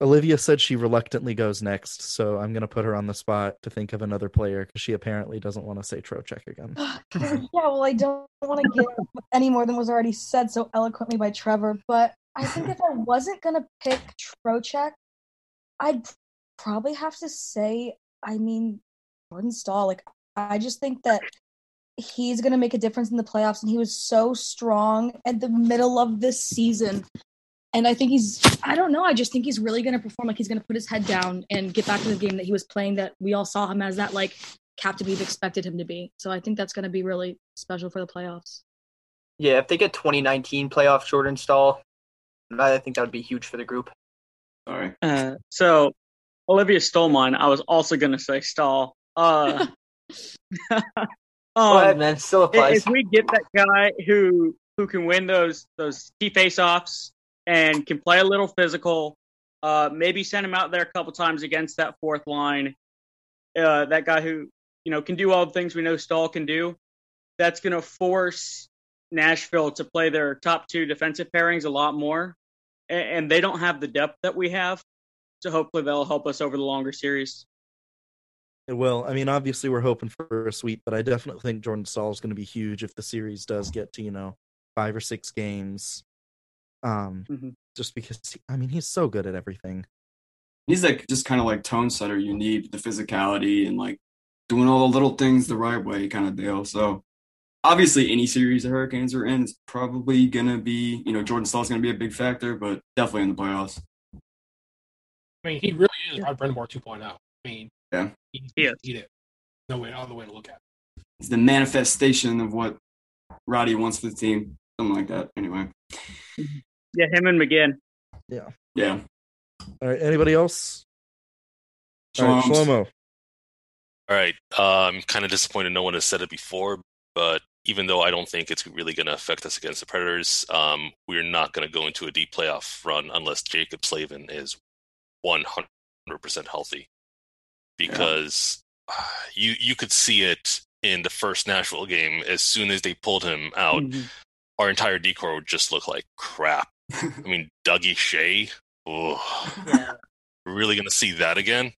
Olivia said she reluctantly goes next, so I'm gonna put her on the spot to think of another player because she apparently doesn't want to say Trocheck again. yeah, well, I don't want to give any more than was already said so eloquently by Trevor, but I think if I wasn't going to pick Trocheck, I'd probably have to say, I mean, Jordan Staal. Like, I just think that he's going to make a difference in the playoffs, and he was so strong at the middle of this season. And I think he's, I don't know, I just think he's really going to perform. Like he's going to put his head down and get back to the game that he was playing that we all saw him as that, like, captain we've expected him to be. So I think that's going to be really special for the playoffs. Yeah, if they get 2019 playoff Jordan Staal, I think that would be huge for the group. Sorry. Uh, so Olivia stole mine. I was also going to say Staal. Uh, Go um, ahead, man. Still applies. if we get that guy who who can win those those key face-offs and can play a little physical, uh, maybe send him out there a couple times against that fourth line. Uh, that guy who you know can do all the things we know Staal can do. That's going to force Nashville to play their top two defensive pairings a lot more, A- and they don't have the depth that we have. So hopefully they'll help us over the longer series. It will. I mean, obviously we're hoping for a sweep, but I definitely think Jordan Staal is going to be huge if the series does get to you know five or six games. Um, Mhm. just because he- I mean he's so good at everything. He's like just kind of like tone setter you need, the physicality and like doing all the little things the right way kind of deal. So obviously any series the Hurricanes are in is probably gonna be, you know, Jordan Staal's gonna be a big factor, but definitely in the playoffs. I mean, he really is Rod Brind'Amour 2.0. I mean, Yeah. he, He is. he did. No way, other way to look at it. It's the manifestation of what Roddy wants for the team. Something like that. Anyway. Yeah, him and McGinn. Yeah. Yeah. All right. Anybody else? All right, Shlomo. All right. Uh, I'm kind of disappointed no one has said it before, but even though I don't think it's really going to affect us against the Predators, um, we're not going to go into a deep playoff run unless Jacob Slavin is 100% healthy. Because uh, you you could see it in the first Nashville game. As soon as they pulled him out, Mhm. our entire decor would just look like crap. I mean, Dougie Skjei. Oh, Yeah. really going to see that again?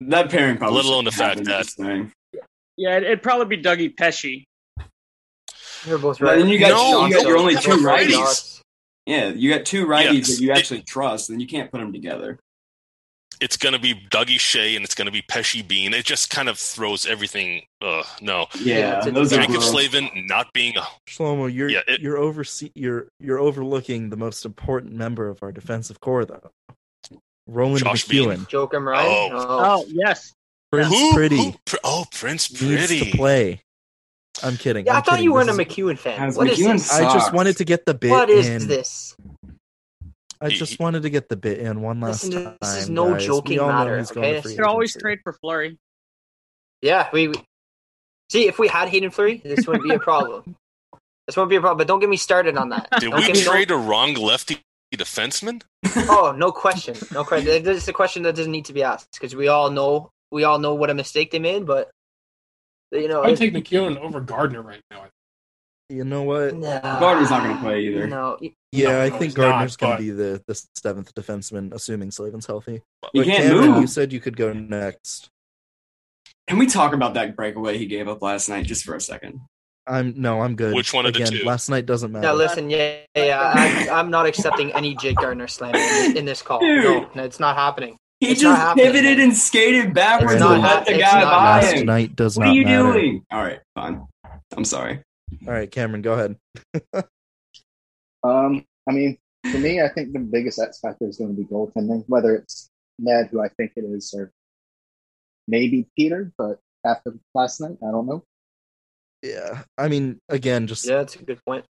That pairing probably Let alone the shouldn't fact that- Yeah, it'd probably be Dougie Pesce. You're both But right. then you got, No, you got no, your only two righties. righties. Yeah, you got two righties Yes. that you actually trust, and you can't put them together. It's going to be Dougie Skjei and it's going to be Pesce Bean. It just kind of throws everything. Uh, no, Yeah, it's a- those Jacob. Slavin not being a Shlomo, you're Yeah, it- you're oversee you're you're overlooking the most important member of our defensive core, though. Roland Josh Bean. McKeown, Joakim Ryan. Oh. Oh, yes. Prince Who- Pretty who- oh, Prince needs Pretty. to play. I'm kidding. Yeah, I I'm thought kidding. you weren't a This is- McKeown fan. Has What is McKeown this? I just wanted to get the bit What is in. this? I He- just he- wanted to get the bit in one last Listen, time. this is no guys. joking we all know matter, he's going to okay? free You could always trade for Fleury. Yeah, we, we see if we had Hayden Fleury, this wouldn't be a problem. This wouldn't be a problem. But don't get me started on that. Did Don't we get me- trade a wrong lefty defenseman? Oh, no question, no question. This is a question that doesn't need to be asked because we all know we all know what a mistake they made. But you know, I would take McKeown over Gardiner right now. You know what? Nah. Gardiner's not going to play either. No, Yeah, No, I think Gardiner's going to be the, the seventh defenseman, assuming Slavin's healthy. He But can't Cameron, move. you said you could go next. Can we talk about that breakaway he gave up last night just for a second? I'm no, I'm good. Which one of the Again, two? Last night doesn't matter. Now listen, yeah, yeah, I'm, I'm not accepting any Jake Gardiner slander in, in this call. Dude. No, no, it's not happening. He It's not just happening. pivoted and skated backwards It's to not let the it's guy not by last him. night does What not are you matter. doing? All right, fine. I'm sorry. All right, Cameron, go ahead. Um, I mean, for me, I think the biggest X factor is going to be goaltending, whether it's Ned, who I think it is, or maybe Peter, but after last night, I don't know. Yeah, I mean, again, just Yeah, that's a good point.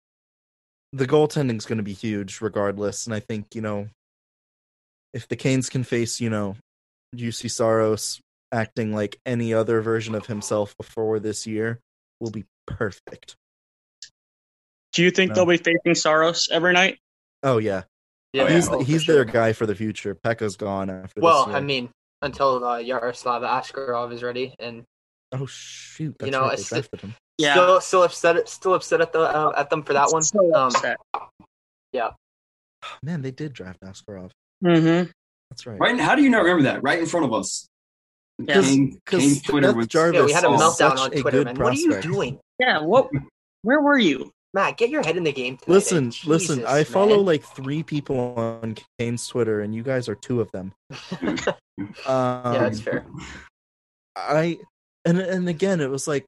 the goaltending is going to be huge regardless, and I think you know, if the Canes can face you know, Juuse Saros acting like any other version of himself before this year, will be perfect. Do you think No. they'll be facing Saros every night? Oh yeah, Yeah, he's for he's sure. their guy for the future. Pekka's gone after. Well, this year. I mean, until uh, Yaroslav Askarov is ready, and oh shoot, that's you know, right, they it's- him. Yeah. still still upset still upset at the uh, at them for that one. So Um, upset. Man, they did draft Askarov. Mm-hmm. That's right. Right? How do you not remember that? Right in front of us. Yeah. Because Canes Twitter Beth was Jarvis yeah, we had a meltdown on Twitter, good man. What are you doing, Yeah. What? Where were you? Matt? Get your head in the game. Tonight, Listen, eh? listen. Jesus, I follow man. like three people on Canes Twitter, and you guys are two of them. Um, yeah, that's fair. I and and again, it was like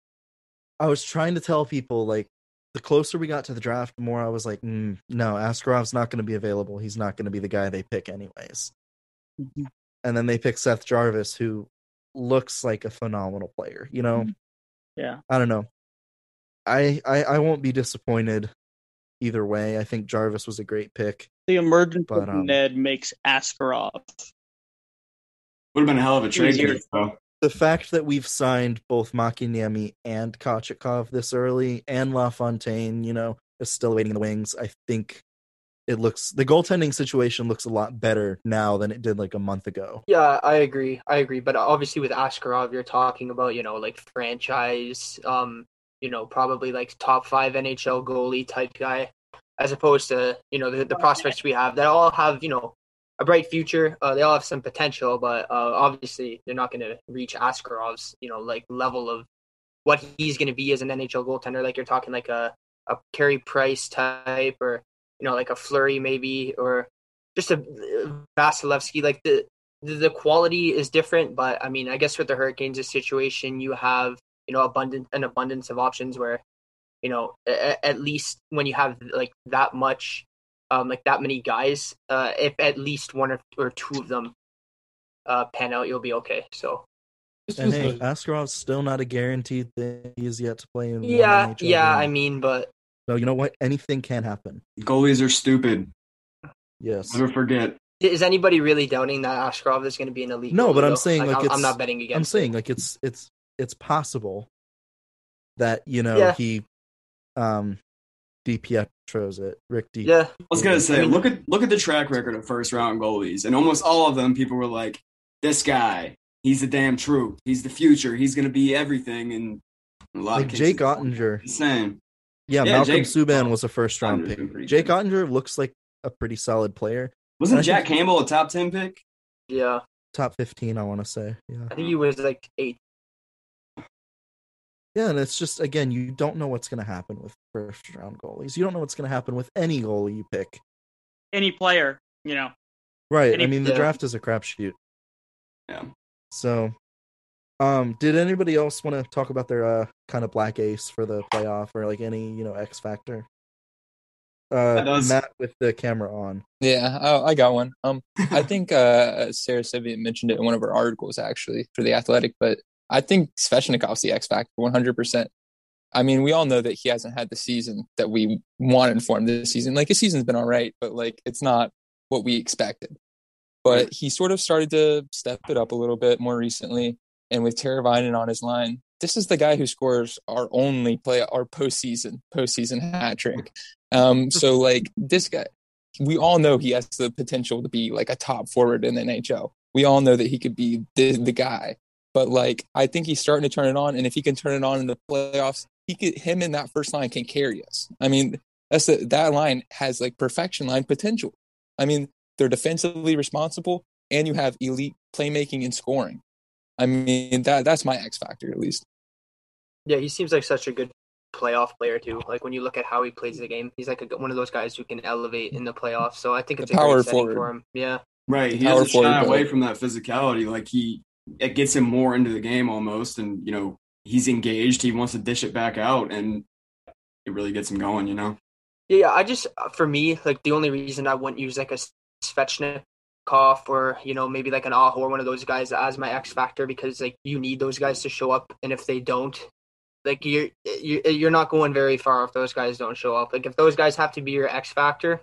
I was trying to tell people like the closer we got to the draft, the more I was like, mm, no, Askarov's not going to be available. He's not going to be the guy they pick anyways. Mm-hmm. And then they pick Seth Jarvis, who looks like a phenomenal player. You know, Yeah. I don't know. I I, I won't be disappointed either way. I think Jarvis was a great pick. The emergence But, of um, Ned makes Askarov. Would have been a hell of a trade. Easier. case, though. the fact that we've signed both Makiniemi and Kochetkov this early, and LaFontaine, you know, is still waiting in the wings. I think it looks the goaltending situation looks a lot better now than it did like a month ago. Yeah, I agree. I agree. But obviously, with Askarov, you're talking about you know like franchise, um, you know, probably like top five NHL goalie type guy, as opposed to you know the, the prospects we have that all have you know a bright future. Uh, they all have some potential, but uh, obviously they're not going to reach Askarov's you know like level of what he's going to be as an NHL goaltender. Like you're talking like a a Carey Price type, or you know like a Fleury maybe, or just a Vasilevskiy. Like the the the quality is different, but I mean, I guess with the Hurricanes' situation, you have you know abundant an abundance of options where you know at, at least when you have like that much um like that many guys uh if at least one or, or two of them uh pan out you'll be okay so And hey, Askarov's still not a guaranteed thing. He is yet to play in yeah NHL yeah game. i mean but So you know what? Anything can happen. Goalies are stupid. Yes. Never forget. is anybody really doubting that Askarov is going to be an elite No, goalie, but I'm though? saying like, I'm, it's, I'm not betting against I'm it. saying like it's it's it's possible that you know Yeah. he um DiPietro's it. Rick D. Yeah. I was gonna say, look at look at the track record of first round goalies, and almost all of them, people were like, "This guy, he's the damn truth. He's the future. He's gonna be everything." And a lot like of Jake Oettinger. Same. Yeah, Yeah, Malcolm Jake- Subban was a first round Oettinger's pick. been pretty Jake Oettinger looks like a pretty solid player. Wasn't Jack think- Campbell a top ten pick? yeah top fifteen? I want to say. Yeah. i think he was like eight Yeah, and it's just again, you don't know what's going to happen with first round goalies. You don't know what's going to happen with any goalie you pick. Any player, you know. Right. Any- I mean, the yeah. draft is a crapshoot. Yeah. So, um, did anybody else want to talk about their uh kind of black ace for the playoff or like any you know X factor? Uh, That does- Matt with the camera on. Yeah, I, I got one. Um, I think uh, Sara Civian mentioned it in one of her articles actually for the Athletic, but I think Svechnikov's the X factor, one hundred percent. I mean, we all know that he hasn't had the season that we wanted for him this season. Like his season's been all right, but like it's not what we expected. But he sort of started to step it up a little bit more recently, and with Teravainen on his line, this is the guy who scores our only play, our postseason postseason hat trick. Um, so like this guy, we all know he has the potential to be like a top forward in the NHL. We all know that he could be the the guy. But like I think he's starting to turn it on, and if he can turn it on in the playoffs, he could him and that first line can carry us. I mean, that's the, that line has like perfection line potential. I mean, they're defensively responsible, and you have elite playmaking and scoring. I mean, that that's my X factor at least. Yeah, he seems like such a good playoff player too. Like when you look at how he plays the game, he's like a, one of those guys who can elevate in the playoffs. So I think it's a power great setting forward. for him. Yeah, Right. He Power doesn't shy away from that physicality. Like he, it gets him more into the game almost, and you know he's engaged. He wants to dish it back out, and it really gets him going. You know. yeah. I just uh, for me, like the only reason I wouldn't use like a Svechnikov or you know maybe like an Aho or one of those guys as my X factor because like you need those guys to show up, and if they don't. Like you're you're not going very far if those guys don't show up. Like if those guys have to be your X factor,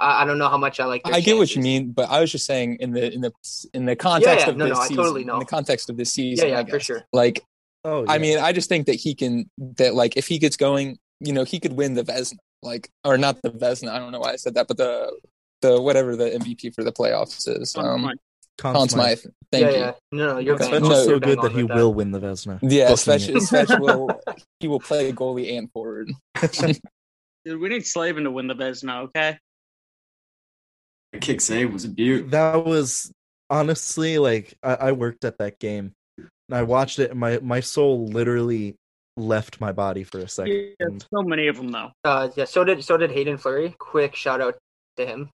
I, I don't know how much I like. Their I get what you mean, but I was just saying in the in the in the context yeah, of no, this no, I season, totally know. in the context of this season, Yeah, yeah, I for sure. Like, Oh, I mean, I just think that he can that like if he gets going, you know, he could win the Vezina, like or not the Vezina. I don't know why I said that, but the the whatever the MVP for the playoffs is. Um, Conn Conn Smythe. Smythe. Thank yeah, you. yeah. No, no, you're Svech bang is so good that he with will win the Vezina. Yeah, Booking Svech. Svech will he will play goalie and forward. Dude, we need Slavin to win the Vezina, okay? The kick save was a beaut. That was honestly like I, I worked at that game. And I watched it, and my my soul literally left my body for a second. Yeah, so many of them though. Uh, yeah. So did so did Hayden Fleury. Quick shout out to him.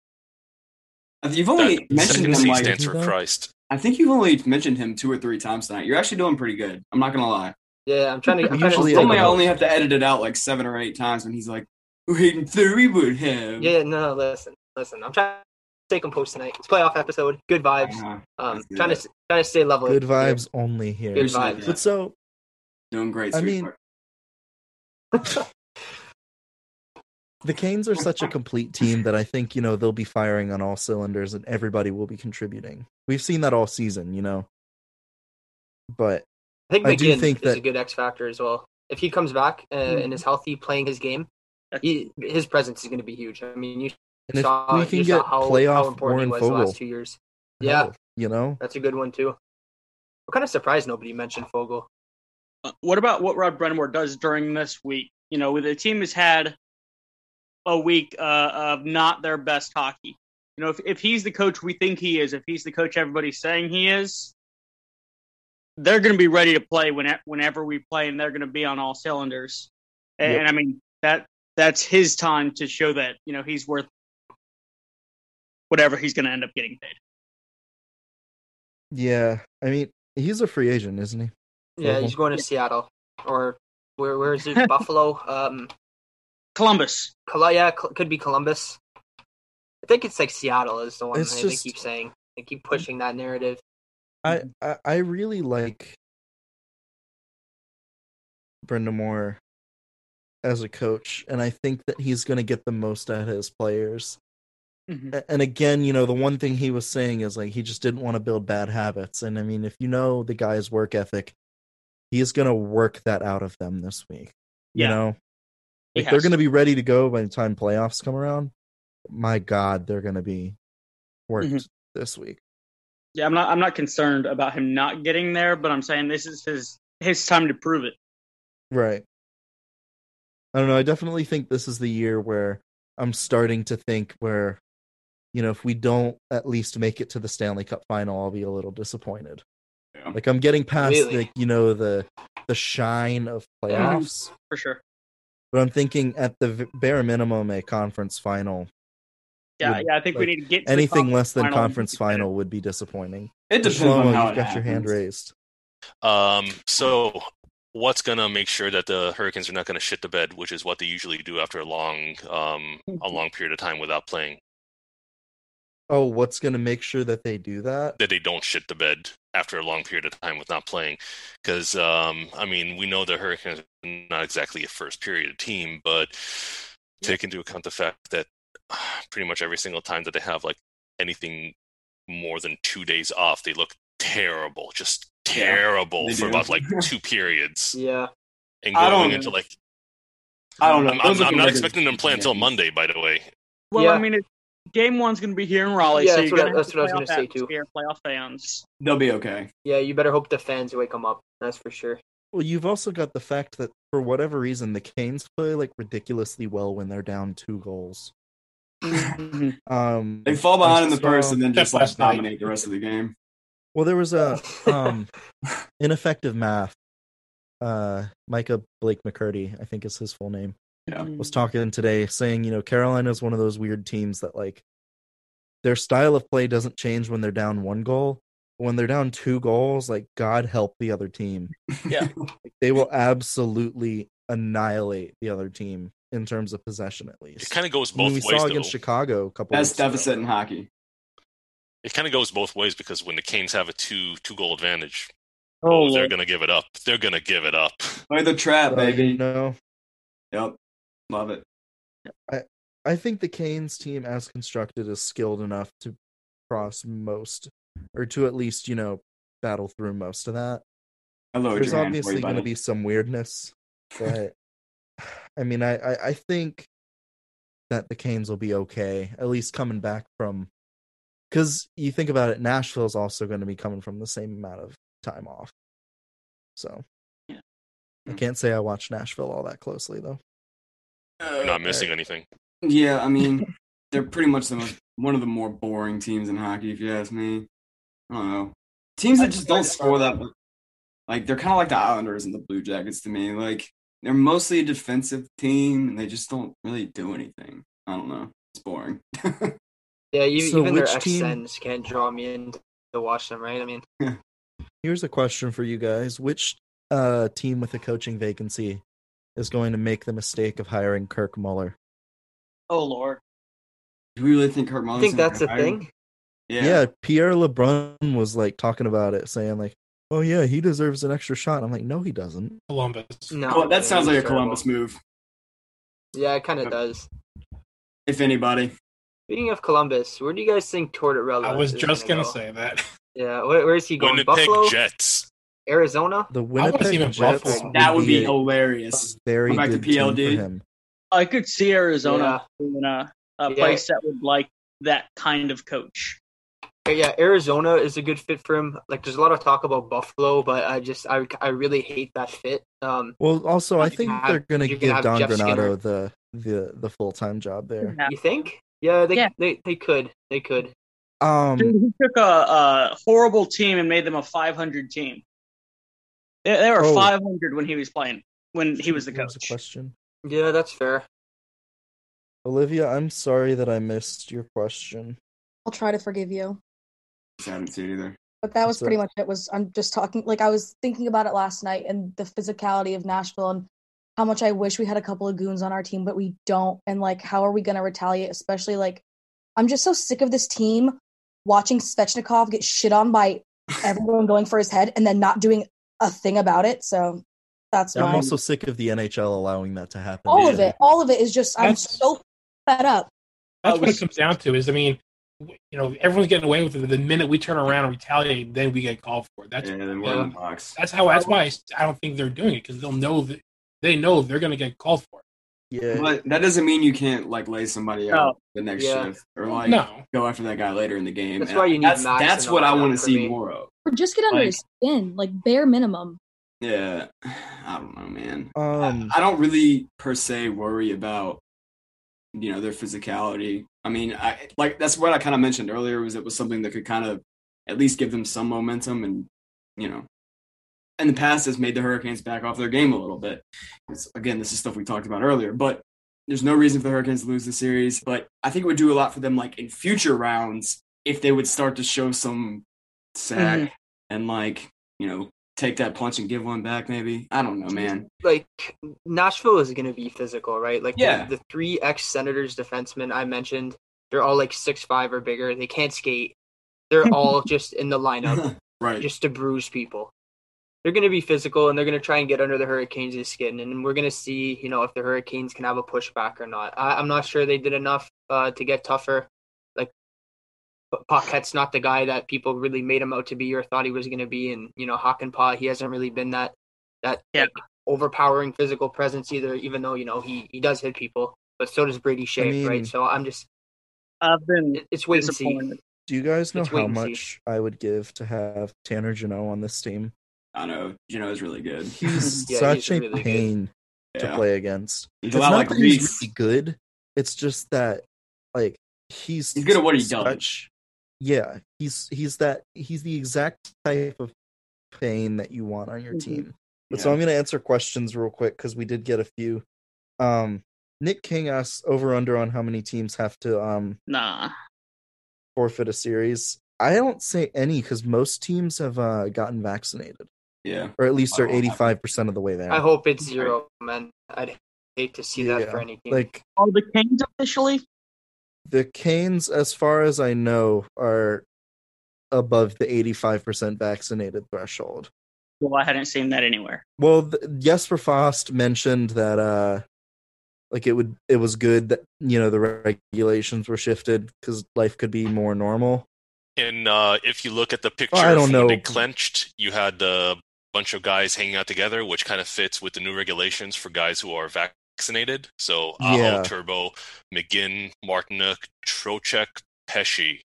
You've only That mentioned him C like stands for though? Christ. I think you've only mentioned him two or three times tonight. You're actually doing pretty good. I'm not gonna lie. Yeah, I'm trying to. I'm trying Usually to I Normally, I don't. only have to edit it out like seven or eight times when he's like, "Hayden Fleury would have." Yeah, no, no, listen, listen. I'm trying to stay composed tonight. It's playoff episode. Good vibes. Uh-huh. Um, trying that. to trying to stay level. Good here. vibes only here. Good vibes. But so Doing great. I mean- the Canes are such a complete team that I think, you know, they'll be firing on all cylinders and everybody will be contributing. We've seen that all season, you know. But I think I do think is a good X factor as well. If he comes back uh, Mm-hmm. and is healthy, playing his game, he, his presence is going to be huge. I mean, you And if saw, we can get how, playoff how important Warren was Foegele, last two years. Yeah, hell, you know, that's a good one too. I'm kind of surprised nobody mentioned Foegele. Uh, What about what Rod Brind'Amour does during this week? You know, the team has had a week uh, of not their best hockey. You know, if, if he's the coach we think he is, if he's the coach everybody's saying he is, they're going to be ready to play whenever, whenever we play, and they're going to be on all cylinders. And, Yep. and I mean that that's his time to show that you know he's worth whatever he's going to end up getting paid. yeah. I mean, he's a free agent, isn't he? Yeah, he's going to Seattle or where? Where is it? Buffalo. Um, Columbus. Col- yeah, Col- could be Columbus. I think it's like Seattle is the one It's they, they just- keep saying. They keep pushing that narrative. I, I I really like Brind'Amour as a coach, and I think that he's going to get the most out of his players. Mhm. And again, you know, the one thing he was saying is like he just didn't want to build bad habits. And I mean, if you know the guy's work ethic, he is going to work that out of them this week. You know, if they're going to be ready to go by the time playoffs come around, my God, they're going to be worked Mhm. this week. Yeah, I'm not. I'm not concerned about him not getting there, but I'm saying this is his his time to prove it. Right. I don't know. I definitely think this is the year where I'm starting to think where, you know, if we don't at least make it to the Stanley Cup final, I'll be a little disappointed. Yeah. Like I'm getting past Really? like you know the the shine of playoffs, for sure. but I'm thinking at the bare minimum a conference final. Yeah, would- yeah. I think we need to get to anything conference less than final. conference final would be disappointing. It depends Shlomo, on how you've it got your hand raised. Um, so what's gonna make sure that the Hurricanes are not gonna shit the bed, which is what they usually do after a long, um, a long period of time without playing? Oh, what's going to make sure that they do that? That they don't shit the bed after a long period of time with not playing, because um, I mean, we know the Hurricanes are not exactly a first period team, but take into account the fact that pretty much every single time that they have like anything more than two days off, they look terrible, just terrible they for do. about like two periods. Yeah, and going into like I don't know. I'm, I'm, I'm not expecting them to play until. Monday. By the way, Well, Yeah. I mean, it, game one's going to be here in Raleigh, Yeah, so that's you're what I- going to have that's what I was playoff gonna say, too. atmosphere, Playoff fans. They'll be okay. yeah. You better hope the fans wake them up. That's for sure. Well, you've also got the fact that for whatever reason, the Canes play like ridiculously well when they're down two goals. Um, They fall behind in the first and then just Just like dominate the rest of the game. Well, there was a um ineffective math. Uh, Micah Blake McCurdy, I think is his full name, Yeah. was mm. talking today, saying you know Carolina is one of those weird teams that like their style of play doesn't change when they're down one goal. When they're down two goals, like God help the other team. Yeah. Like, they will absolutely annihilate the other team in terms of possession, at least. it kind of goes I mean, we ways. saw though. against Chicago a couple. Best weeks ago. deficit in hockey. It kind of goes both ways because when the Canes have a two two goal advantage, Oh, oh, they're gonna give it up. They're gonna give it up. Play the trap, So, baby. You know, Yep. Love it. I I think the Canes team, as constructed, is skilled enough to cross most, or to at least you know battle through most of that. There's your hand for obviously going to be some weirdness, but I mean, I, I I think that the Canes will be okay, at least coming back from. Because you think about it, Nashville's also going to be coming from the same amount of time off. So, Yeah. I hmm. can't say I watched Nashville all that closely though. You're not missing anything. Yeah, I mean, they're pretty much the most, one of the more boring teams in hockey, if you ask me. I don't know. Teams that just don't score that, much. like they're kind of like the Islanders and the Blue Jackets to me. Like they're mostly a defensive team, and they just don't really do anything. I don't know. It's boring. Yeah, you, So even their which team- XNs can't draw me in to watch them, right? I mean, Here's a question for you guys: Which uh, team with a coaching vacancy is going to make the mistake of hiring Kirk Muller? Oh lord. Do we really think Kirk I think that's the thing. Yeah. Yeah. Pierre LeBrun was like talking about it, saying like, "Oh yeah, he deserves an extra shot." I'm like, "No, he doesn't." Columbus. No, Well, that sounds like a he's terrible. Columbus move, Yeah, it kind of does. if anybody. Speaking of Columbus, where do you guys think Tortorella? I was is just gonna go? say that. Yeah, where, where is he going? Winnipeg Buffalo, Jets. Arizona. The wanna see him in Winnipeg Jets Buffalo. That would be a hilarious. very Go back to good team for him. I could see Arizona being a, a Yeah. place that would like that kind of coach. Yeah, Arizona is a good fit for him. Like, there's a lot of talk about Buffalo, but I just, I, I really hate that fit. Um, Well, also, I think have- they're going to you can give Don Jeff Granato Skinner. the the the full time job there. you think? Yeah, they, Yeah. they, they could, they could. Um, Dude, he took a, a horrible team and made them a 500 team. They, they were Oh. 500 when he was playing, when he was the what was coach. question. Yeah, that's fair. Olivia, I'm sorry that I missed your question. I'll try to forgive you. I haven't seen either. But that was So- pretty much it. Was I'm just talking like I was thinking about it last night and the physicality of Nashville and how much I wish we had a couple of goons on our team, but we don't. And like, how are we going to retaliate? Especially like, I'm just so sick of this team watching Svechnikov get shit on by everyone going for his head and then not doing a thing about it. So that's I'm my also sick of the NHL allowing that to happen. all of it. All of it is just I'm so fed up. That's what it comes down to. Is I mean, you know, everyone's getting away with it. The minute we turn around and retaliate, then we get called for it. That's Yeah, then we're in the box. that's how. That's why I don't think they're doing it because they'll know that they know they're going to get called for. it. Yeah, But that doesn't mean you can't like lay somebody No. out the next Yeah. shift or like No, go after that guy later in the game. That's And why you need that's, that's what I want to see me. more of. Or just get under Like- his skin, like bare minimum. Yeah, I don't know, man. Um, I don't really per se worry about you know their physicality. I mean, I like that's what I kind of mentioned earlier was it was something that could kind of at least give them some momentum and you know in the past has made the Hurricanes back off their game a little bit. 'Cause, again, this is stuff we talked about earlier, but there's no reason for the Hurricanes to lose the series. But I think it would do a lot for them, like in future rounds, if they would start to show some sack Mhm. and like you know take that punch and give one back. Maybe I don't know, man. Like Nashville is going to be physical, right? Like the- Yeah. the, three ex Senators defensemen I mentioned, they're all like six five or bigger. They can't skate. They're all just in the lineup right. just to bruise people. They're going to be physical and they're going to try and get under the Hurricanes' skin, and we're going to see, you know, if the Hurricanes can have a pushback or not. I, I'm not sure they did enough uh, to get tougher. Like Paquette's not the guy that people really made him out to be or thought he was going to be, and you know, Hakanpää, he hasn't really been that that Yeah. like, overpowering physical presence either. Even though you know he he does hit people, but so does Brady Skjei, mean- right? So I'm just I've been it's wait and see. do you guys know how and see. much I would give to have Tanner Jeannot on this team? I know. You know, is really good. He's Yeah, such he's a really good. pain to Yeah. play against. He's it's a lot not like that he's really good. It's just that like he's He's good at what he does. Yeah, he's he's that he's the exact type of pain that you want on your Mhm. team. But Yeah. so I'm gonna answer questions real quick because we did get a few. Um, Nick King asks over under on how many teams have to um Nah. forfeit a series. I don't say any because most teams have uh, gotten vaccinated, Yeah. or at least they're 85 percent of the way there. I hope it's zero, man. I'd hate to see that Yeah, for any team. Like Are the Canes officially? the Canes, as far as I know, are above the 85% vaccinated threshold. Well, I hadn't seen that anywhere. Well, th- Jesper Fast mentioned that uh like it would it was good that you know the regulations were shifted cuz life could be more normal. And uh, if you look at the picture I don't know. clenched, you had a bunch of guys hanging out together, which kind of fits with the new regulations for guys who are vaccinated. So Aho, Yeah. Turbo, McGinn, Martinook, Trocheck, Pesce.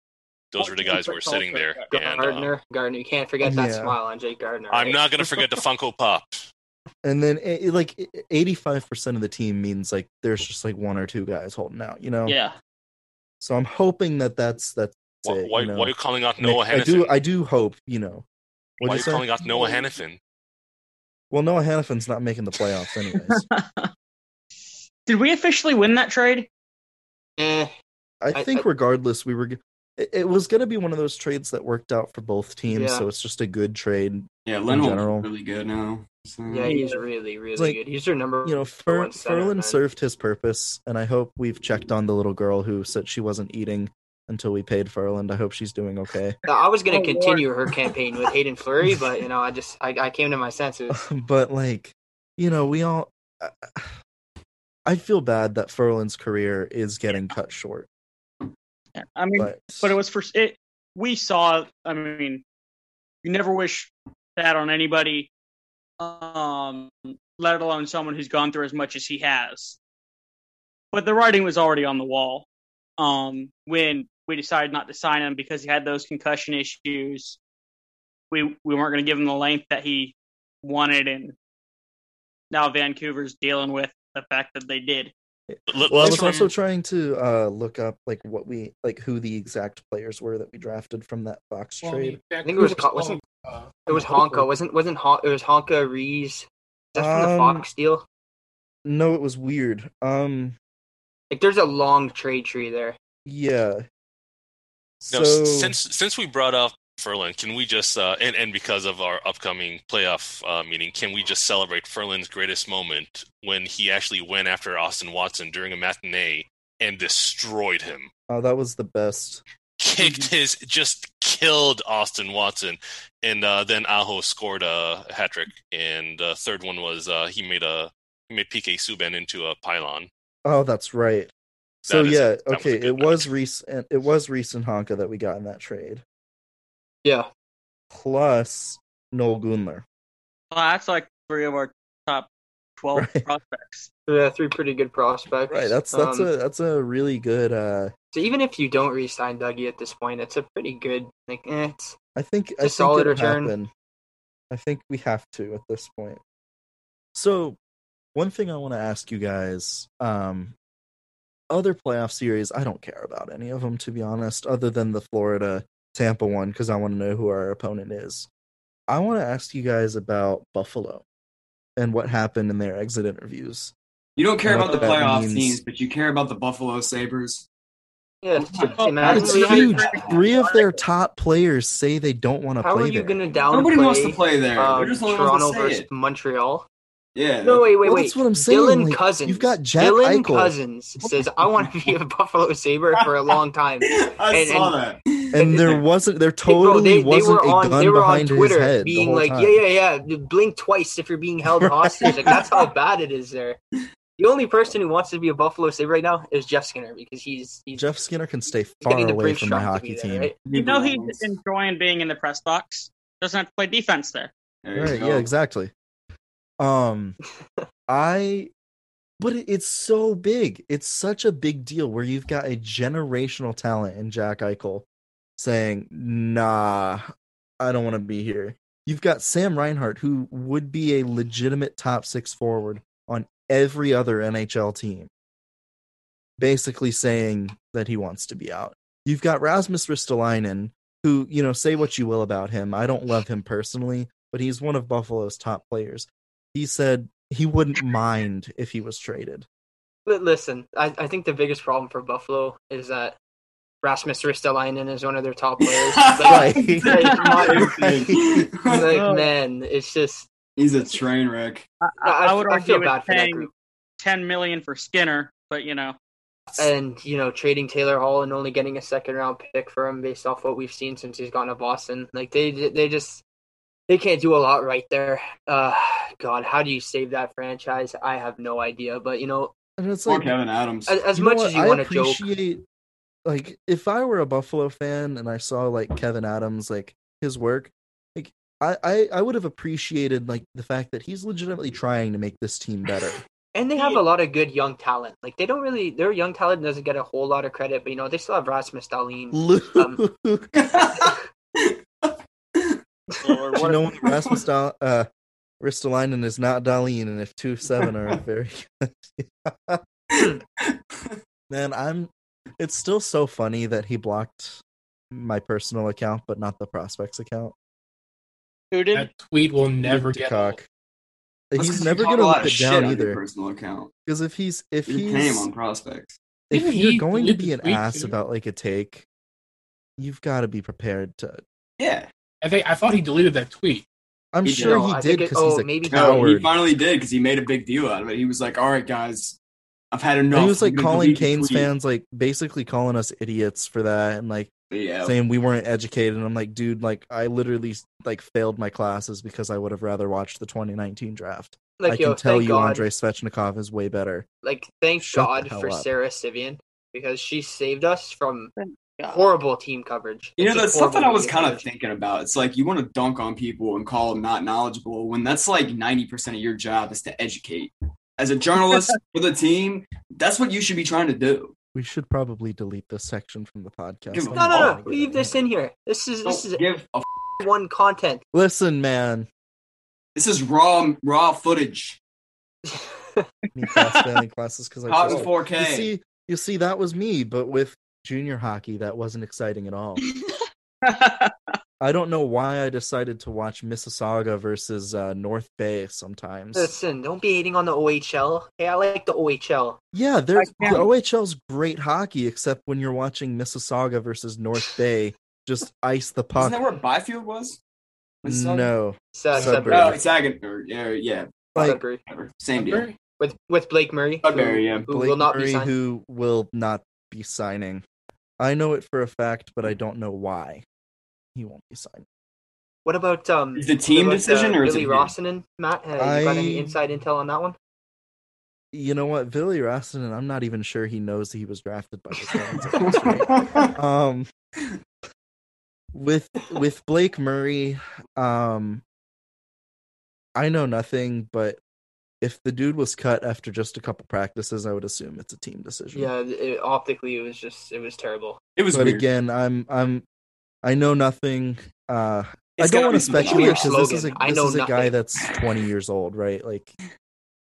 Those were the guys who were sitting there. And uh, Gardiner, Gardiner, you can't forget that Yeah. smile on Jake Gardiner. I'm not going to forget the Funko Pop. And then it, it- like 85% of the team means like there's just like one or two guys holding out, you know. Yeah. So I'm hoping that that's that's Why, it, why, you know. why are you calling out Noah I, I do I do hope, you know. Why What'd are you you say? calling out Noah Hanifin? Well, Noah Hanifin's not making the playoffs anyways. Did we officially win that trade? Eh, I I- think I- regardless, we were. it, it was going to be one of those trades that worked out for both teams, Yeah. so it's just a good trade. Yeah, in Lindholm's general. really good now. So. Yeah, he's really, really like, good. He's their number You know, Fer- one center, Ferland man. served his purpose, and I hope we've checked on the little girl who said she wasn't eating until we paid Ferland. I hope she's doing okay. I was going Oh, to continue her campaign with Hayden Fleury, but you know, I just I, I came to my senses. but like, you know, we all. I feel bad that Ferland's career is getting cut short. I mean, But- but, it was for it. We saw. I mean, you never wish that on anybody, um, let alone someone who's gone through as much as he has. But the writing was already on the wall um, when we decided not to sign him because he had those concussion issues. We we weren't going to give him the length that he wanted, and now Vancouver's dealing with the fact that they did. Well, I let's was also trying to uh, look up like what we like who the exact players were that we drafted from that Fox Well, I trade. mean, I think it was Vancouver's wasn't uh, it was Honka wasn't wasn't Hon- it was Honka Rees. That's from the Um, Fox deal. No, it was weird. Um, Like there's a long trade tree there. yeah. So since since we brought up Ferland, can we just uh, and and because of our upcoming playoff uh, meeting, can we just celebrate Ferland's greatest moment when he actually went after Austin Watson during a matinee and destroyed him, oh, that was the best. kicked his, just killed Austin Watson, and uh, then Aho scored a hat trick, and the third one was uh, he made a he made PK Subban into a pylon. Oh, that's right. So That is- yeah, that was a okay. good It was Rees and it was Rees and Honka that we got in that trade. Yeah. Plus Noel Gunler. Well, that's like three of our top twelve Right. prospects. Yeah, three pretty good prospects. Right. That's that's Um, a that's a really good. uh so even if you don't re-sign Dougie at this point, it's a pretty good like eh, it's I think It's a I think solid it'll return. happen. I think we have to at this point. So, one thing I want to ask you guys, um, other playoff series, I don't care about any of them to be honest, other than the Florida Tampa one because I want to know who our opponent is. I want to ask you guys about Buffalo and what happened in their exit interviews. You don't care about the playoff means. teams, but you care about the Buffalo Sabres. yeah. Oh, imagine It's huge. Three of their top players say they don't want to How play are you gonna downplay? Nobody wants to play there. um, just the only ones Toronto versus it. Montreal. Yeah. No, wait, wait, Well, wait. that's what I'm saying, Dylan like, Cozens. you've got Jack Dylan Eichel. Cozens says, "I want to be a Buffalo Saber for a long time." I And- saw and- that. and there wasn't there Hey, totally they, they wasn't were on a gun they were on behind Twitter his head the being whole like, time. yeah, yeah, yeah, blink twice if you're being held hostage. like that's how bad it is there. The only person who wants to be a Buffalo Sabre right now is Jeff Skinner because he's he's Jeff Skinner can stay far away from my hockey there, team. right? You know he's enjoying being in the press box. Doesn't have to play defense there. There Right? go. Yeah, exactly. Um, I, but it, it's so big. It's such a big deal where you've got a generational talent in Jack Eichel saying, "Nah, I don't want to be here." You've got Sam Reinhart, who would be a legitimate top six forward on every other NHL team, basically saying that he wants to be out. You've got Rasmus Ristolainen, who, you know, say what you will about him. I don't love him personally, but he's one of Buffalo's top players. He said he wouldn't mind if he was traded. Li- Listen, I, I think the biggest problem for Buffalo is that Rasmus Ristolainen is one of their top players. Right. Like, like, Right. like, man, it's just He's a train wreck. I, I- I would I argue feel bad for that paying group. ten million for Skinner, but you know, and you know trading Taylor Hall and only getting a second round pick for him based off what we've seen since he's gone to Boston. Like they they just they can't do a lot right there. Uh, God, how do you save that franchise? I have no idea. But you know, And it's like Kevyn Adams. as, as much as you I want to joke, appreciate like if I were a Buffalo fan and I saw like Kevyn Adams like his work, like I, I I would have appreciated like the fact that he's legitimately trying to make this team better. and they have a lot of good young talent. Like they don't really their young talent doesn't get a whole lot of credit, but you know they still have Rasmus Dahlin. Luke, Um, Lord, you what know Rasmus Dahl, uh, Ristolainen is not Dahlin, and if two seven are very good. Man, I'm. It's still so funny that he blocked my personal account, but not the prospects account. who did? That tweet will never get old. Cock. He's never gonna lot look it down either. Personal account. Because if he's if You he's pay on prospects. if Didn't you're he going to be an ass too? about like a take, you've got to be prepared to. Yeah. I think I thought he deleted that tweet. I'm He sure did. he I did because oh, he's a maybe he- No, he finally did because he made a big deal out of it. He was like, "All right, guys, I've had enough." And he was like I'm calling delete Canes fans like basically calling us idiots for that and like Yeah. saying we weren't educated. And I'm like, dude, like I literally like failed my classes because I would have rather watched the 2019 draft. Like, I yo, can tell you, God. Andrei Svechnikov is way better. Like, thank Shut God for up. Sara Civian because she saved us from God. horrible team coverage. You know, that's just something I was team kind of thinking about. It's like you want to dunk on people and call them not knowledgeable when that's like 90% of your job is to educate. As a journalist for the team, that's what you should be trying to do. We should probably delete this section from the podcast. Give No, no, not no. Leave this in here. This is this Don't is give a f- one content. Listen, man. this is raw raw footage. Me class failing classes because I Hot in 4K. You see, you see, that was me, but with junior hockey, that wasn't exciting at all. I don't know why I decided to watch Mississauga versus uh, North Bay sometimes. Listen, don't be hating on the OHL. Hey, I like the OHL. Yeah, there's the OHL's great hockey, except when you're watching Mississauga versus North Bay, just ice the puck. Isn't that where Byfield was? Mississauga? No, Sa- Sudbury. No, it's Sagan. Or, yeah, yeah, like Sudbury. whatever. Same deal. Sudbury? with with Blake Murray, Sudbury, who, yeah. who Blake will not Murray, be signed. who will not be signing. I know it for a fact, but I don't know why he won't be signed. What about um? Is it team about, decision uh, or is Billy it him? Rossinen? Matt, uh, you got any I- inside intel on that one? You know what, Billy Rossinen, I'm not even sure he knows he was drafted by the Swans at this rate. um with with Blake Murray, um I know nothing, but if the dude was cut after just a couple practices, I would assume it's a team decision. Yeah, it, optically it was just it was terrible. It was but weird. again, I'm I'm I know nothing. Uh It's I don't want to speculate because this is a Slogan, I know is a guy that's 20 years old, right? Like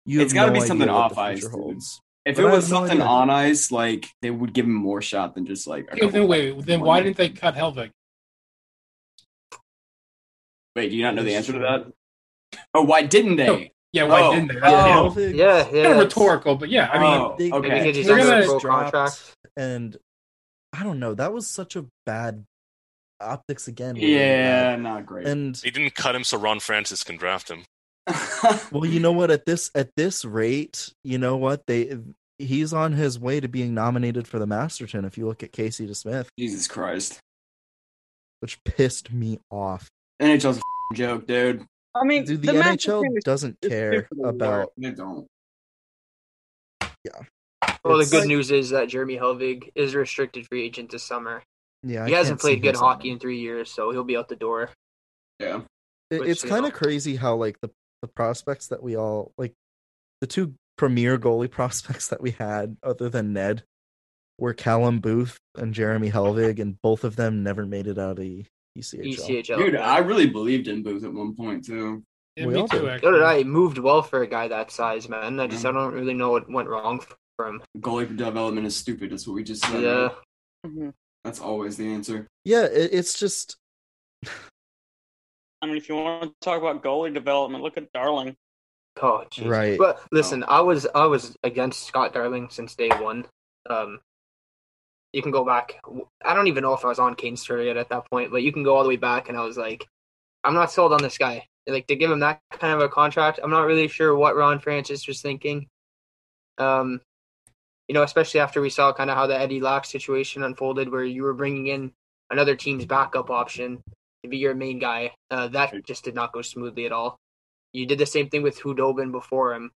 you It's have gotta no be something off ice, holds. If But it was have no something on ice, like they would give him more shot than just like. Okay, then wait. Then why year. didn't they cut Helvig? Wait, do you not know the answer to that? Oh, why didn't they? No. Yeah, why Oh, didn't they? oh. That's Helvig- Yeah, yeah. kind of rhetorical, but yeah, I mean, Oh, they, okay. Maybe he's They're gonna- a contract. and I don't know. That was such a bad optics again. really Yeah, bad. not great. And They didn't cut him so Ron Francis can draft him. well, you know what? At this at this rate, you know what they he's on his way to being nominated for the Masterton. If you look at Casey DeSmith, Jesus Christ. which pissed me off. NHL's a joke, dude. I mean, Dude, the, the NHL doesn't care about. They don't. Yeah. Well, the good like- news is that Jeremy Helvig is a restricted free agent this summer. Yeah, I he hasn't played good hockey signing. in three years, so he'll be out the door. Yeah. It- which, it's kind of crazy how like the the prospects that we all like the two premier goalie prospects that we had other than Ned were Callum Booth and Jeremy Helvig and both of them never made it out of the ECHL. ECHL. Dude, I really believed in Booth at one point, too. yeah, we me all too. did. Actually. So did I. He moved well for a guy that size, man. I just Yeah. I don't really know what went wrong for him. Goalie development is stupid. That's what we just said. Yeah. Mhm. That's always the answer. Yeah, it, it's just I mean, if you want to talk about goalie development, look at Darling. Oh, jeez. Right. But listen, I was I was against Scott Darling since day one. Um, you can go back. I don't even know if I was on Kane's story yet at that point, but you can go all the way back, and I was like, I'm not sold on this guy. Like to give him that kind of a contract, I'm not really sure what Ron Francis was thinking. Um, you know, especially after we saw kind of how the Eddie Lack situation unfolded, where you were bringing in another team's backup option to be your main guy. Uh, that just did not go smoothly at all. You did the same thing with Khudobin before him,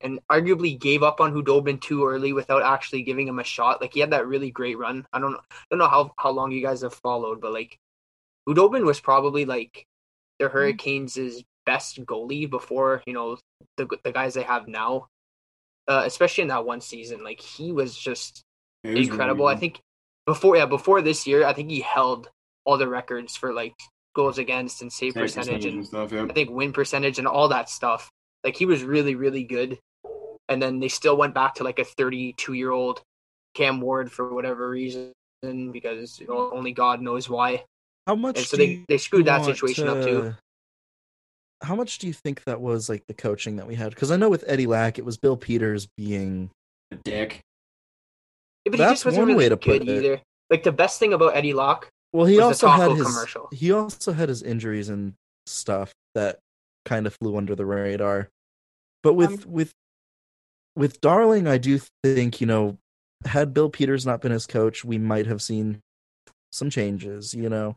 and arguably gave up on Khudobin too early without actually giving him a shot. Like he had that really great run. I don't know, don't know how how long you guys have followed, but like Khudobin was probably like the Hurricanes' best goalie before you know the the guys they have now. Uh, especially in that one season, like he was just It was incredible. really I think before yeah before this year, I think he held all the records for like goals against and save Save percentage and and stuff, yeah. I think win percentage and all that stuff. Like he was really, really good. And then they still went back to like a 32 year old Cam Ward for whatever reason, because you know, only God knows why. how much And so do they, they screwed that want situation up too. How much do you think that was like the coaching that we had? Because I know with Eddie Lack, it was Bill Peters being A dick. Yeah, but he That's just wasn't one really way to good put it. either. Like the best thing about Eddie Lack Well, he was also the had his commercial. he also had his injuries and stuff that kind of flew under the radar. But with Um, with with Darling, I do think you know, had Bill Peters not been his coach, we might have seen some changes. You know,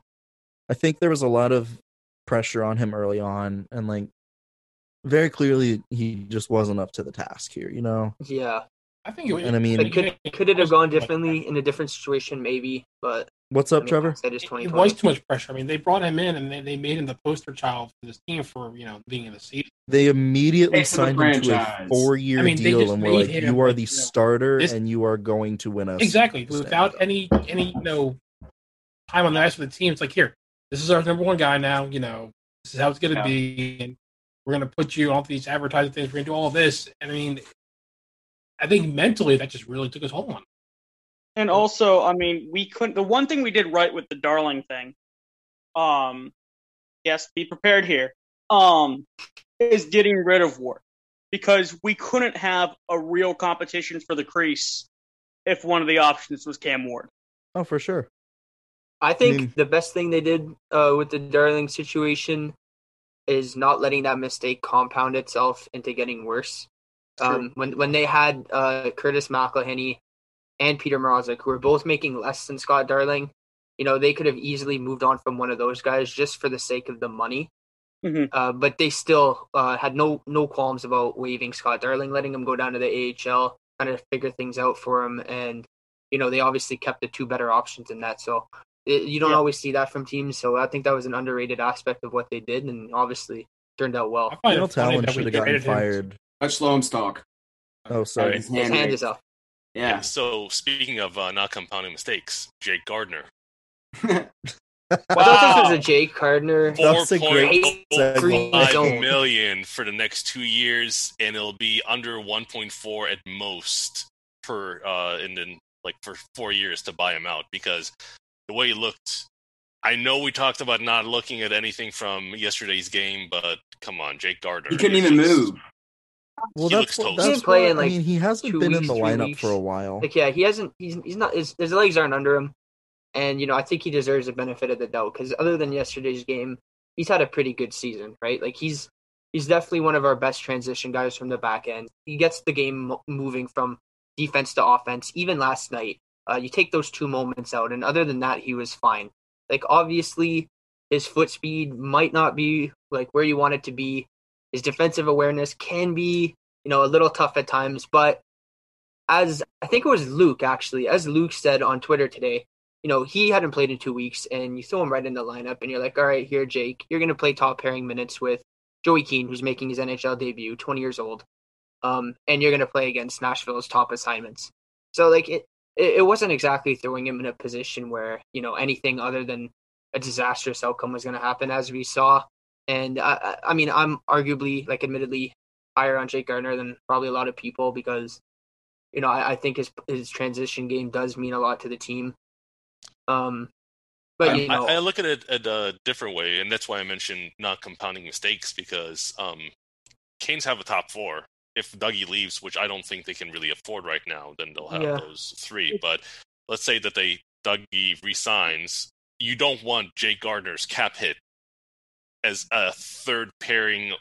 I think there was a lot of pressure on him early on, and like very clearly, he just wasn't up to the task here. You know, Yeah. I think it, and I mean, could could it have gone differently in a different situation? Maybe, but what's I up, mean, Trevor? That is it was too much pressure. I mean, they brought him in and they, they made him the poster child for this team for you know being in the season. They immediately Face signed him to a four-year I mean, deal, and were made like, him, "You are the you know, starter, this- and you are going to win us." Exactly, without any any you know time on the ice for the team. It's like here, this is our number one guy now. You know, this is how it's going to Yeah. be, and we're going to put you on these advertising things. We're going to do all this. And I mean, I think mentally that just really took his hold on. him. And also, I mean, we couldn't. The one thing we did right with the Darling thing, um, yes, be prepared here, um, is getting rid of Ward because we couldn't have a real competition for the crease if one of the options was Cam Ward. Oh, for sure. I think mean- the best thing they did uh, with the Darling situation is not letting that mistake compound itself into getting worse. Um, when when they had uh, Curtis McElhinney and Petr Mrazek, who were both making less than Scott Darling, you know they could have easily moved on from one of those guys just for the sake of the money. Mhm. Uh, but they still uh, had no no qualms about waiving Scott Darling, letting him go down to the AHL, kind of figure things out for him, and you know they obviously kept the two better options in that. So it, you don't Yeah. always see that from teams. So I think that was an underrated aspect of what they did, and obviously turned out well. I find Dale Tallon should have gotten fired. Let's slow him talk. Oh, sorry. His His hand raised. is up. Yeah. And so, speaking of uh, not compounding mistakes, Jake Gardiner, I thought this was a Jake Gardiner. That's a great segue. Five Don't. million for the next two years, and it'll be under 1.4 at most per uh, and then like for four years to buy him out because the way he looked. I know we talked about not looking at anything from yesterday's game, but come on, Jake Gardiner. He couldn't even just- move. Well, He that's looks what, that's He didn't play what- in, like, I mean, he hasn't two been in the lineup weeks. for a while. Like yeah, he hasn't. He's he's not. His, his legs aren't under him, and you know I think he deserves the benefit of the doubt because other than yesterday's game, he's had a pretty good season, right? Like he's he's definitely one of our best transition guys from the back end. He gets the game moving from defense to offense. Even last night, uh, you take those two moments out, and other than that, he was fine. Like obviously, his foot speed might not be like where you want it to be. His defensive awareness can be, you know, a little tough at times, but as I think it was Luke actually, as Luke said on Twitter today, you know, he hadn't played in two weeks, and you throw him right in the lineup, and you're like, all right, here, Jake, you're going to play top pairing minutes with Joey Keane, who's making his NHL debut, 20 years old, um, and you're going to play against Nashville's top assignments. So, like, it, it, it wasn't exactly throwing him in a position where, you know, anything other than a disastrous outcome was going to happen, as we saw. And I, I mean, I'm arguably, like, admittedly, higher on Jake Gardiner than probably a lot of people because you know, I, I think his his transition game does mean a lot to the team. Um, but you know, I, I look at it at a different way, and that's why I mentioned not compounding mistakes because um, Canes have a top four. If Dougie leaves, which I don't think they can really afford right now, then they'll have Yeah. those three. But let's say that they Dougie resigns, you don't want Jake Gardiner's cap hit as a third pairing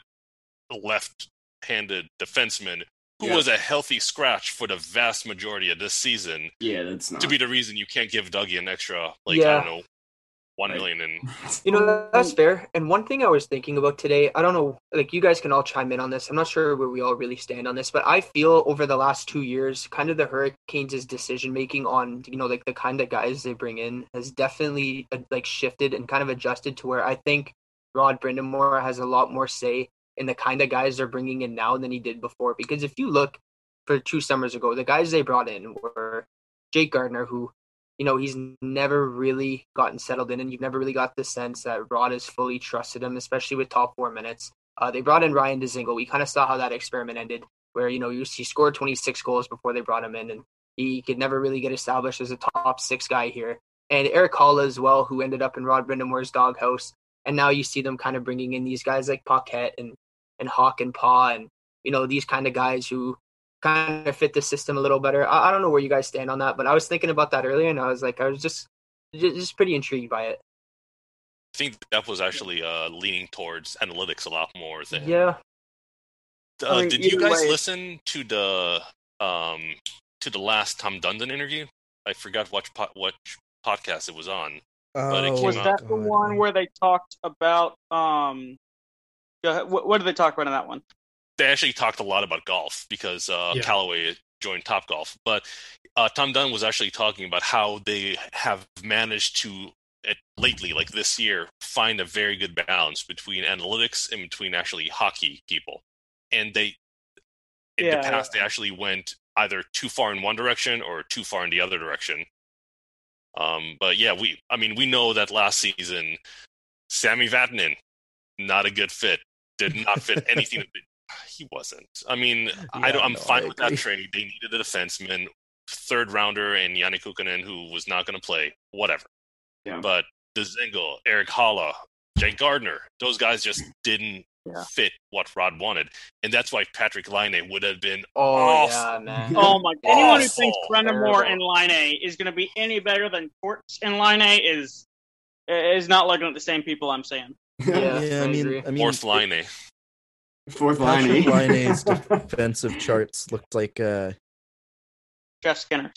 left-handed defenseman who Yeah. was a healthy scratch for the vast majority of this season Yeah, that's not. to be the reason you can't give Dougie an extra like Yeah. I don't know one million and you know that's fair. And one thing I was thinking about today, I don't know, like you guys can all chime in on this. I'm not sure where we all really stand on this, but I feel over the last two years, kind of the Hurricanes' decision making on you know like the kind of guys they bring in has definitely uh, like shifted and kind of adjusted to where I think Rod Brind'Amour has a lot more say in the kind of guys they're bringing in now than he did before. Because if you look for two summers ago, the guys they brought in were Jake Gardiner, who you know, he's never really gotten settled in, and you've never really got the sense that Rod has fully trusted him, especially with top four minutes. Uh, they brought in Ryan Dzingel. We kind of saw how that experiment ended, where you know he scored 26 goals before they brought him in, and he could never really get established as a top six guy here. And Eric Hall as well, who ended up in Rod Brind'Amour's doghouse, and now you see them kind of bringing in these guys like Paquette and and Hawk and Paw, and you know these kind of guys who kind of fit the system a little better. I, I don't know where you guys stand on that, but I was thinking about that earlier, and I was like, I was just just, just pretty intrigued by it. I think Depp was actually uh, leaning towards analytics a lot more than. Yeah. Uh, I mean, did you guys way- listen to the um to the last Tom Dundon interview? I forgot what what podcast it was on. But it Oh, came Was that the one where they talked about um? Go ahead. What, what did they talk about in that one? they actually talked a lot about golf because uh, Yeah. Callaway joined Top Golf. But uh, Tom Dunn was actually talking about how they have managed to, at, lately, like this year, find a very good balance between analytics and between actually hockey people. And they, in Yeah, the past, they actually went either too far in one direction or too far in the other direction. Um, but yeah, we, I mean, we know that last season, Sami Vatanen, not a good fit. Did not fit anything. he wasn't. I mean, I Yeah, don't, I'm no, fine I with that trade. They needed a defenseman, third rounder, and Janne Kuokkanen, who was not going to play. Whatever. Yeah. But the Zingle, Erik Haula, Jake Gardiner, those guys just didn't fit what Rod wanted, and that's why Patrik Laine would have been Oh awesome. yeah, man. Oh my! God. Anyone who thinks Brind'Amour and Laine is going to be any better than Torts and Laine is is not looking at the same people. I'm saying. Yeah, yeah, I mean, I mean, Fourth Line. Fourth Patrik Laine. Laine's defensive charts looked like, uh, Jeff Skinner.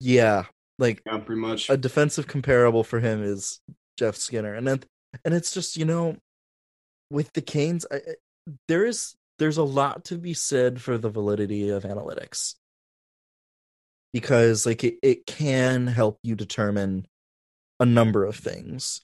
yeah, like Yeah, pretty much. a defensive comparable for him is Jeff Skinner, and then and it's just you know, with the Canes, I, there is there's a lot to be said for the validity of analytics. Because like it, it can help you determine a number of things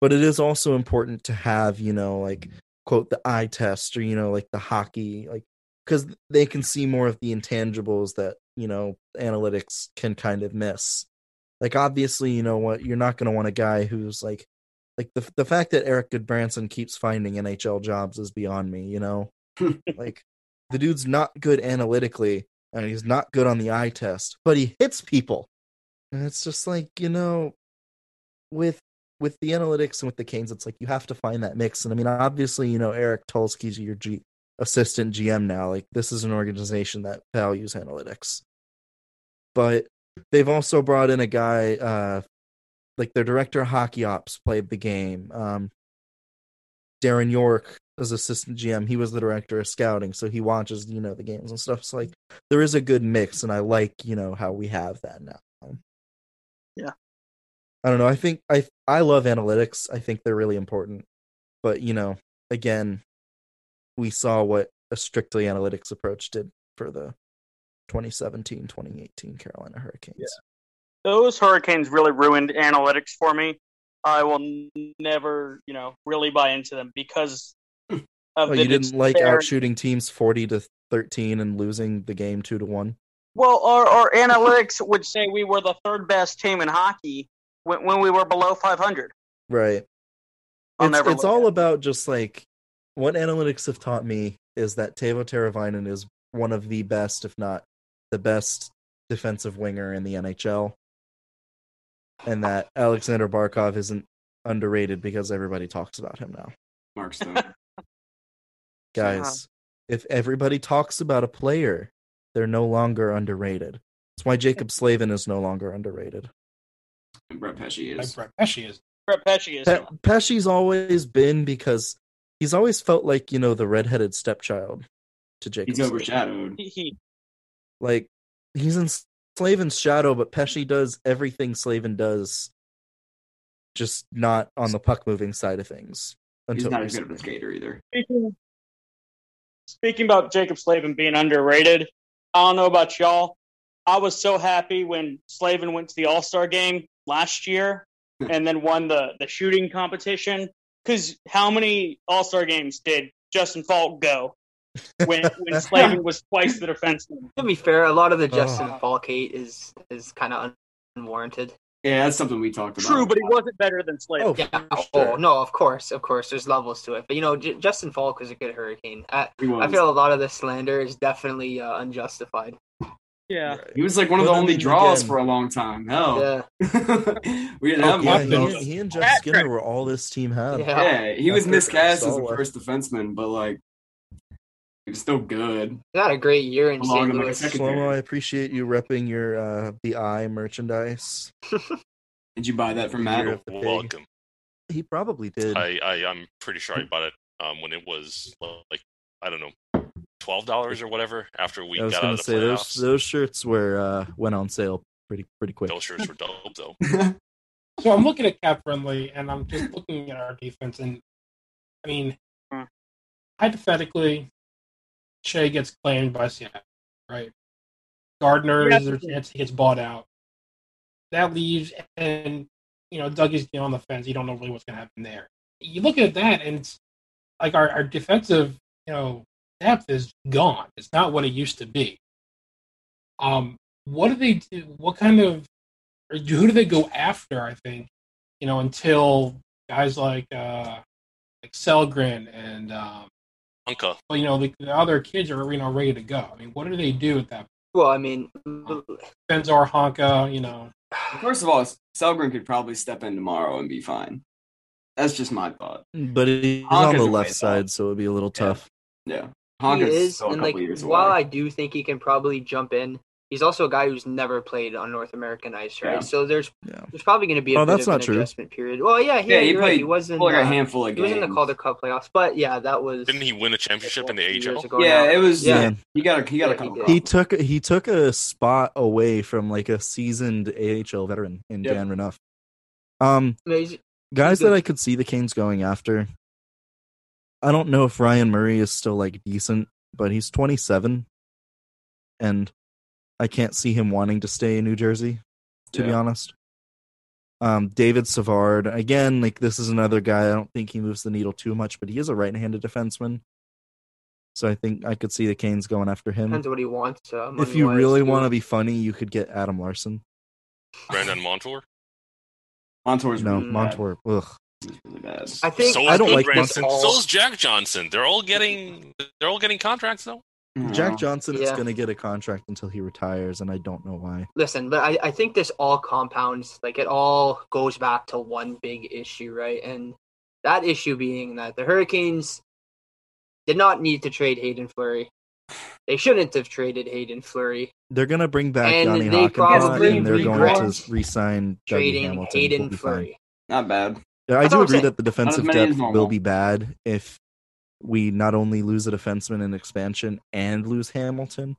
but it is also important to have you know like quote the eye test or you know like the hockey like because they can see more of the intangibles that you know analytics can kind of miss. Like obviously you know what you're not going to want a guy who's like like the the fact that Erik Gudbranson keeps finding NHL jobs is beyond me you know like the dude's not good analytically and he's not good on the eye test but he hits people and it's just like you know with with the analytics and with the Canes, it's like you have to find that mix. And I mean, obviously, you know, Eric Tulsky's your G, assistant GM now. Like this is an organization that values analytics. But they've also brought in a guy, uh, like their director of hockey ops played the game. Um, Darren Yorke as assistant GM, he was the director of scouting, so he watches, you know, the games and stuff. So like there is a good mix, and I like, you know, how we have that now. Yeah. I don't know. I think I I love analytics. I think they're really important. But, you know, again, we saw what a strictly analytics approach did for the 2017-2018 Carolina Hurricanes. Those Hurricanes really ruined analytics for me. I will never, you know, really buy into them because of Oh, the you didn't like despair- outshooting teams 40 to 13 and losing the game 2 to 1? Well, our, our analytics would say we were the third best team in hockey when, when we were below 500. Right. I'll it's it's all about just like what analytics have taught me is that Teuvo Teravainen is one of the best, if not the best, defensive winger in the NHL, and that Alexander Barkov isn't underrated because everybody talks about him now. Mark Stone. Guys, if everybody talks about a player, they're no longer underrated. That's why Jaccob Slavin is no longer underrated. and Brett Pesce is. Brett Pesce is. Brett Pesce is. Pe- Pesce's always been because he's always felt like you know the redheaded stepchild to Jaccob. He's Slavin. overshadowed. He, he, Like he's in Slavin's shadow, but Pesce does everything Slavin does, just not on the puck moving side of things. He's Until not as good of a skater either. speaking, speaking about Jaccob Slavin being underrated, I don't know about y'all. I was so happy when Slavin went to the All Star game last year hmm. and then won the, the shooting competition. Because how many All Star games did Justin Faulk go when, when Slavin was twice the defenseman? To be fair, a lot of the Oh. Justin Faulk hate is is kind of unwarranted. Yeah, that's something we talked about. True, but he wasn't better than Slavin. Oh, Yeah. for Oh no, of course, of course. There's levels to it, but you know, J- Justin Faulk was a good Hurricane. I, I feel a lot of the slander is definitely uh, unjustified. Yeah. Right. He was like one of the only draws again- for a long time. Hell, Yeah, we didn't Oh, have Yeah, much. He, and- he and Jeff Skinner were all this team had. Yeah. Yeah, he was miscast as a first defenseman, but like He was still good. Not a great year in Belonged St. in, like, Louis. second- Shlomo, I appreciate you repping your uh the eye merchandise. Did you buy that from Year Matt? of the pig. Welcome. He probably did. I, I I'm pretty sure I bought it um, when it was like I don't know twelve dollars or whatever after we I was got out gonna of the say those those shirts were uh went on sale pretty pretty quick. Those shirts were dope though. So I'm looking at cap friendly, and I'm just looking at our defense, and I mean, hypothetically, Skjei gets claimed by Seattle, right? Gardiner, Yeah. there's a chance he gets bought out. That leaves, and you know, Dougie's on the fence. You don't know really what's going to happen there. You look at that, and it's like our, our defensive, you know, depth is gone. It's not what it used to be. Um, what do they do? What kind of or who do they go after? I think you know until guys like uh like Sellgren and um, Unca. well, you know the, the other kids are you know ready to go. I mean, what do they do at that? Well, I mean, uh, Benzar Honka, uh, you know. First of all, Sellgren could probably step in tomorrow and be fine. That's just my thought. But he's Honka's on the left ways side, so it'd be a little tough. Yeah. he Honka's is, still a and like years while away. I do think he can probably jump in, he's also a guy who's never played on North American ice, right? Yeah. So there's Yeah. there's probably going to be a Oh, bit that's of an not true. adjustment period. Well, yeah, Yeah, yeah, he you're right. played He was in like a uh, handful of he was in the. Calder Cup playoffs, but yeah, that was Didn't he win a championship in the a AHL? Yeah, now. it was. Yeah. Yeah, he got a he got Yeah, a couple. he did. He took he took a spot away from like a seasoned AHL veteran in Yep. Dan Renouf. Um, No, he's- guys good. that I could see the Canes going after. I don't know if Ryan Murray is still like decent, but he's 27, and I can't see him wanting to stay in New Jersey. To be honest, um, David Savard again, like this is another guy. I don't think he moves the needle too much, but he is a right-handed defenseman, so I think I could see the Canes going after him. depends what he wants. Uh, If you really want to be funny, you could get Adam Larsson. Brandon Montour. Montour's No, really bad. Montour. Ugh. Really bad. I think So I don't like Branson. Montour. So is Jack Johnson. They're all getting they're all getting contracts though. Jack Johnson is going to get a contract until he retires, and I don't know why. Listen, but I, I think this all compounds, like it all goes back to one big issue, right? And that issue being that the Hurricanes did not need to trade Hayden Fleury. They shouldn't have traded Hayden Fleury. They're going to bring back And Yanni they Hakanpää, probably and they're going to re-sign trading Hamilton. Hayden He'll be fine. Fleury. Not bad. Yeah, I That's do agree saying. that the defensive depth will be bad if we not only lose a defenseman in expansion and lose Hamilton.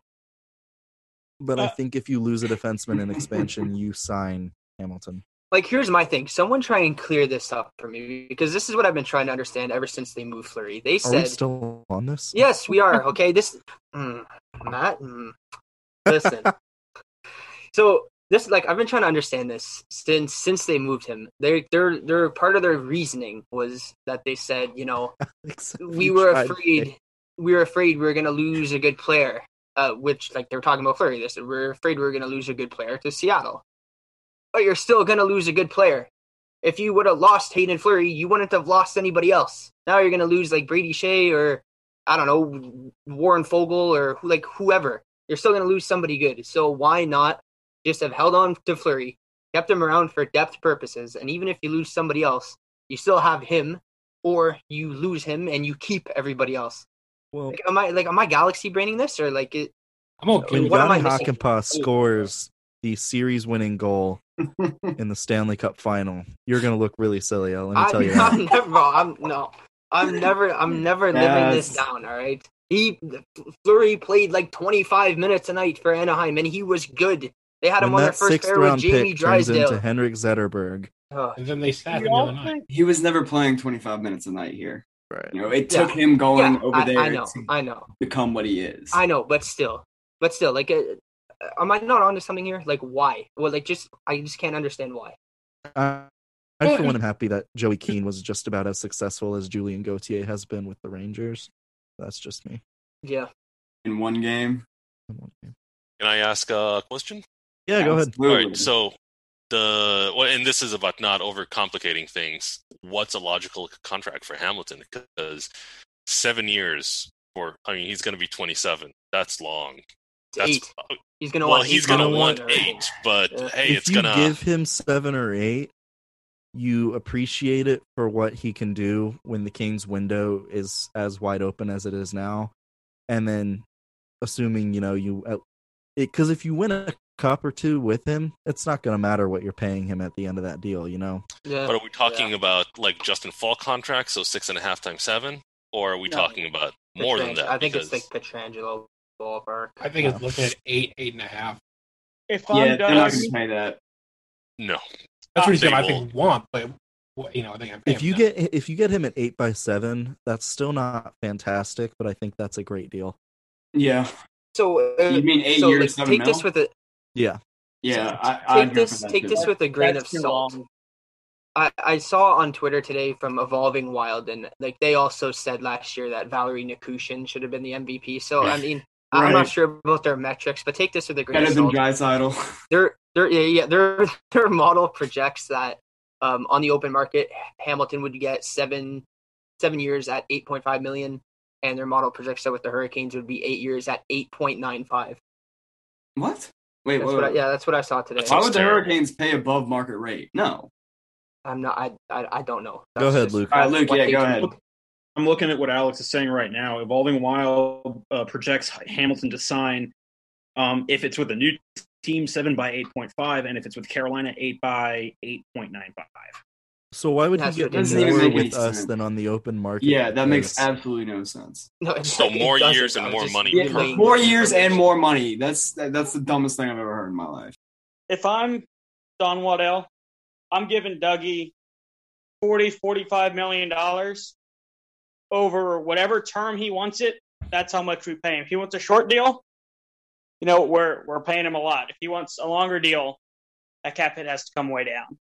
But I Uh, think if you lose a defenseman in expansion, you sign Hamilton. Like, here's my thing. Someone try and clear this up for me because this is what I've been trying to understand ever since they moved Fleury. They Are we said, still on this? yes, we are. Okay, this, mm, Matt, mm, listen. so this, like, I've been trying to understand this since since they moved him. They, they're, they're part of their reasoning was that they said, you know, we were afraid we were afraid we were going to lose a good player uh, which like they were talking about Fleury. This we are afraid we were going to lose a good player to Seattle. But you're still going to lose a good player. If you would have lost Hayden Fleury you wouldn't have lost anybody else. Now you're going to lose like Brady Skjei or I don't know Warren Foegele or who, like whoever. You're still going to lose somebody good. So why not just have held on to Fleury kept him around for depth purposes and even if you lose somebody else you still have him or you lose him and you keep everybody else. Well, Like, am I like am I galaxy braining this or like it? I'm okay. when what am I missing? Hakanpää scores the series-winning goal in the Stanley Cup final, you're going to look really silly. Let me I, tell you that. I'm never. I'm no. I'm never. I'm never living this down. All right. He Flurry played like 25 minutes a night for Anaheim and he was good. They had him when on their that first sixth pair with round Jamie pick turns into Henrik Zetterberg, Ugh. And then they sat him the other night. He was never playing 25 minutes a night here. right? You know, it Yeah. took him going Yeah, over I, there I know. to I know. become what he is. I know. But still, but still, like, uh, am I not onto something here? Like, why? Well, like, just I just can't understand why. Uh, I for one am happy that Joey Keane was just about as successful as Julien Gauthier has been with the Rangers. That's just me. Yeah. In one game. In one game. Can I ask a question? Yeah, go ahead. All Absolutely. right, so the well, and this is about not overcomplicating things. What's a logical contract for Hamilton? Because seven years for I mean he's going to be 27. That's long. That's eight. Uh, he's gonna well, want. he's eight going to want or- eight, but Yeah. hey, if it's you gonna give him seven or eight, you appreciate it for what he can do when the Kings window is as wide open as it is now. and then assuming you know you because if you win a cup or two with him, it's not going to matter what you're paying him at the end of that deal. You know. Yeah. But are we talking about like Justin Faulk contracts, so six and a half times seven, or are we No. talking about more than that? I think Because- it's like Pietrangelo ballpark. I think it's looking at eight, eight and a half. If Yeah, I'm they're not going to pay that. no. That's what he's They I will. think want, but you know, I think I'm If you him get if you get him at eight by seven, that's still not fantastic, but I think that's a great deal. Yeah. So uh, You mean eight so, years, like, seven take this with a Yeah. Yeah, I, I'd take go this take too. this with a grain of That's too salt. long. I, I saw on Twitter today from Evolving Wild, and like they also said last year that Valeri Nichushkin should have been the MVP. So I mean, I'm not sure about their metrics, but take this with a grain Better of than salt. Drysdale. Their their yeah, yeah their their model projects that um, on the open market, Hamilton would get seven seven years at 8.5 million, and their model projects that with the Hurricanes would be eight years at 8.95. What? Wait, That's wait, what I, yeah, that's what I saw today. Why would the Hurricanes pay above market rate? No. I'm not. I I, I don't know. Go ahead, just- Luke. All right, Luke, yeah, go do. ahead. I'm looking at what Alex is saying right now. Evolving Wild uh, projects Hamilton to sign um, if it's with a new team seven by eight point five, and if it's with Carolina eight by eight point nine five. So why would That's he get ridiculous. More make any with us sense. than on the open market? Yeah, that makes absolutely no sense. No, it- So it more doesn't, years and more money. Yeah, relaying more the years and more money. That's that's the dumbest thing I've ever heard in my life. if I'm Don Waddell, I'm giving Dougie 40, 45 million dollars over whatever term he wants it. That's how much we pay him. If he wants a short deal, you know, we're we're paying him a lot. If he wants a longer deal, that cap hit has to come way down.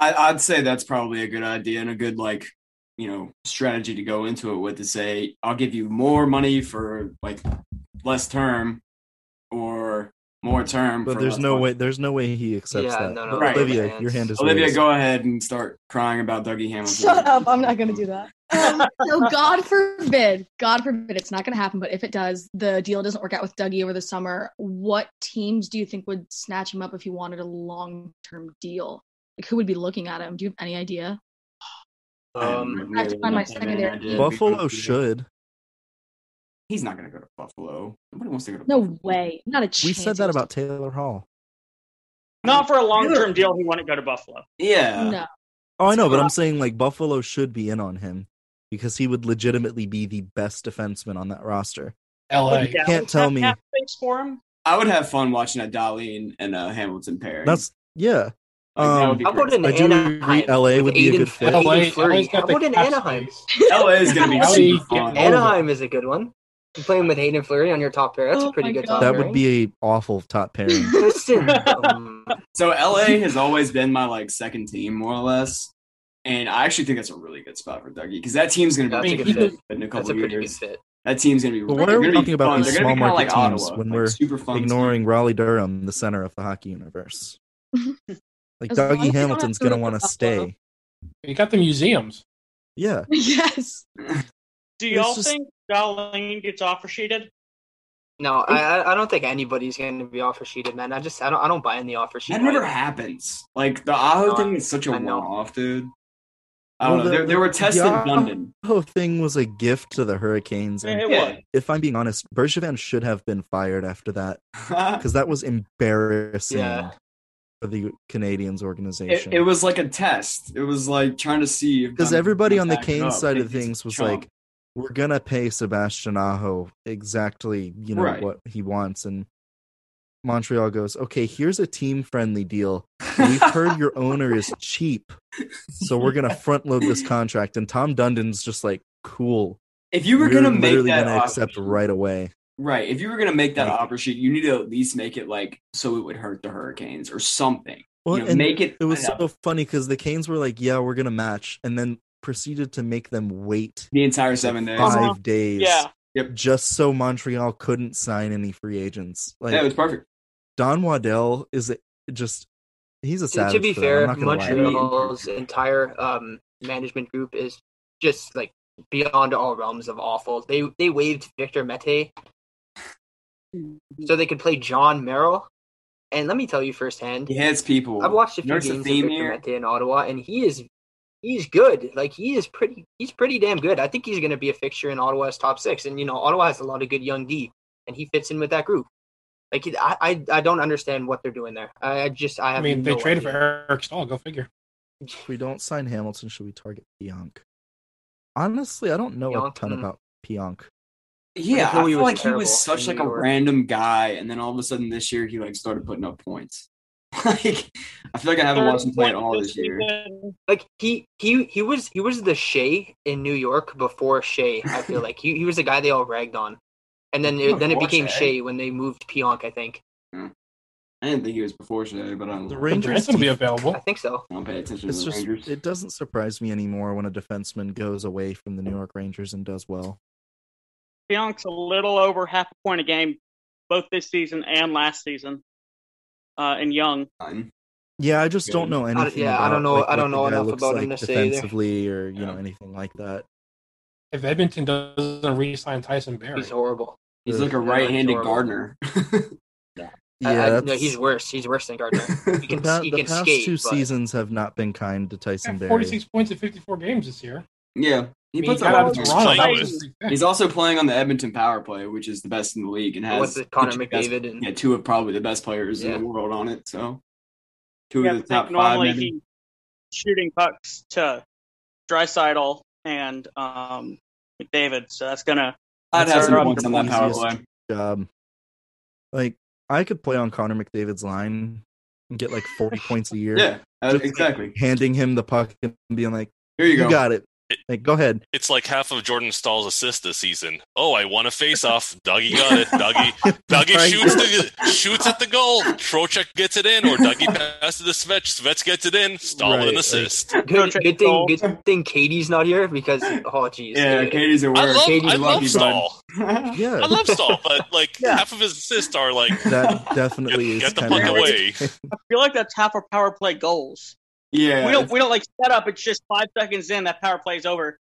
I, I'd say that's probably a good idea and a good like you know strategy to go into it with to say I'll give you more money for like less term or more term. But for there's no money. way. There's no way he accepts Yeah, that. no, no, Right. Olivia, your hand is Olivia, raised. go ahead and start crying about Dougie Hamilton. Shut up! I'm not going to do that. Um, so God forbid, God forbid, it's not going to happen. But if it does, the deal doesn't work out with Dougie over the summer. What teams do you think would snatch him up if he wanted a long-term deal? Like who would be looking at him? Do you have any idea? Um, I have to find my secondary. Buffalo should. He's not going to go to Buffalo. Nobody wants to go to No Buffalo. way, not a chance. We said that about Taylor Hall. Not for a long term deal. He wouldn't go to Buffalo. Yeah. No. Oh, I know, but I'm saying like Buffalo should be in on him because he would legitimately be the best defenseman on that roster. LA. You can't tell me Cap for him. I would have fun watching that Dolly and, and uh, Hamilton pair. that's yeah. Like, that would Um, be How about great. in I do Anaheim? agree. LA would be a good fit. Aiden LA Fleury. LA's How got the about in Anaheim? LA is going to be LA super getting fun. over. Anaheim is a good one. You playing with Hayden Fleury on your top pair. That's Oh a pretty good God. top that pairing. would be a awful top pairing. Listen, um, So LA has always been my like second team, more or less. And I actually think that's a really good spot for Dougie because that team's going to that's be a good he fit. could- in a That's couple a pretty good years. fit. That team's going to be. But really, why are we talking about fun. these small market like teams Ottawa, when like we're super fun ignoring Raleigh Durham, the center of the hockey universe? Like As Dougie Hamilton's gonna want to to stay. You got the museums. Yeah. yes. Do y'all just- think Dahlin gets offer sheeted? No, I I- I don't think anybody's going to be offer sheeted, man. I just I don't I don't buy in the offer sheet. That never happens. Like the Aho No, thing is such a know. one-off, dude. I don't Well, know. the- They, they were the testing Aho London. thing was a gift to the Hurricanes. And It Yeah. was. if I'm being honest, Bergevin should have been fired after that because that was embarrassing Yeah. For the Canadiens organization. it was like a test. It was like trying to see because everybody on the Kane side of things was chump. like, we're gonna pay Sebastian Aho exactly, you know, Right. what he wants, and Montreal goes, okay, here's a team friendly deal. We've heard your owner is cheap, so we're gonna front load this contract. And Tom Dundon's just like, cool. if you were We're gonna make that gonna accept right away. Right, if you were gonna make that Like- offer sheet, you need to at least make it like so it would hurt the Hurricanes or something. Well, you know, and make it. It was enough. so funny because the Canes were like, yeah, we're gonna match, and then proceeded to make them wait the entire seven days. five Uh-huh. days. Yeah. Yep. just so Montreal couldn't sign any free agents. Like yeah, it was perfect. Don Waddell is just he's a To, savage. to be for fair, I'm not gonna lie. Montreal's entire um, management group is just like beyond all realms of awful. They they waived Victor Mete so they could play Jon Merrill. And let me tell you firsthand, He has people. I've watched a few Notice the games of theme Victor here? In Ottawa, and he is he's good. Like he is pretty. He's pretty damn good. I think he's going to be a fixture in Ottawa's top six. And you know, Ottawa has a lot of good young D, and he fits in with that group. Like I, I, I don't understand what they're doing there. I, I just, I I mean, no they traded for Eric Staal. Go figure. If we don't sign Hamilton, should we target Pionk? Honestly, I don't know a ton hmm. about Pionk. Yeah, I Until he feel was like he was such like New a York. random guy, and then all of a sudden this year he like started putting up points. like I feel like I haven't watched him play at all this year. Like he, he, he was, he was the Skjei in New York before Skjei. I feel like he, he was the guy they all ragged on, and then it, then it became Skjei? Skjei when they moved Pionk. I think. I didn't think he was before Skjei, but I don't. The. Rangers Branson will be available. I think so. I don't pay attention It's to the just Rangers. it doesn't surprise me anymore when a defenseman goes away from the New York Rangers and does well. Pionk's a little over half a point a game, both this season and last season. Uh, and Young. Yeah, I just don't know I- anything. yeah, I don't know- like, I don't know enough looks about him like to say either. or you know anything like that. If Edmonton doesn't re-sign Tyson Barrie, He's horrible. He's like a right-handed horrible. Gardiner. Yeah, I- no, he's worse. He's worse than Gardiner. He can, the, pa- he the can past skate. two but seasons have not been kind to Tyson got Barrie. 46 points in 54 games this year. yeah, he I mean, puts he up got out of. Toronto. Was with. his big thing. He's also playing on the Edmonton power play, which is the best in the league, and has With the Connor which has- McDavid and- yeah, two of probably the best players Yeah. in the world on it. So two Yeah, of the top think five. normally he's shooting pucks to Draisaitl and um, McDavid, so that's gonna. I'd have some our- points on that power play. job. Like I could play on Connor McDavid's line and get like forty points a year. Yeah, uh, Just, like, exactly. handing him the puck and being like, Here you "You go." got it. Like, go ahead." It's like half of Jordan Staal's assists this season. Oh, I won a face-off. Dougie got it. Dougie, Dougie Right. shoots the shoots at the goal. Trocheck gets it in, or Dougie passes to Svets. Svets gets it in. Staal with Right, an like- assist. good, good thing, good thing Katie's not here because oh jeez. Yeah, Katie's a I word. love, Katie's I love lucky. Staal. Yeah, I love Staal, but like Yeah. half of his assists are like that definitely Get- is get the kind of away. I feel like that's half our power play goals. Yeah, we don't we don't like set up. It's just five seconds in that power play is over.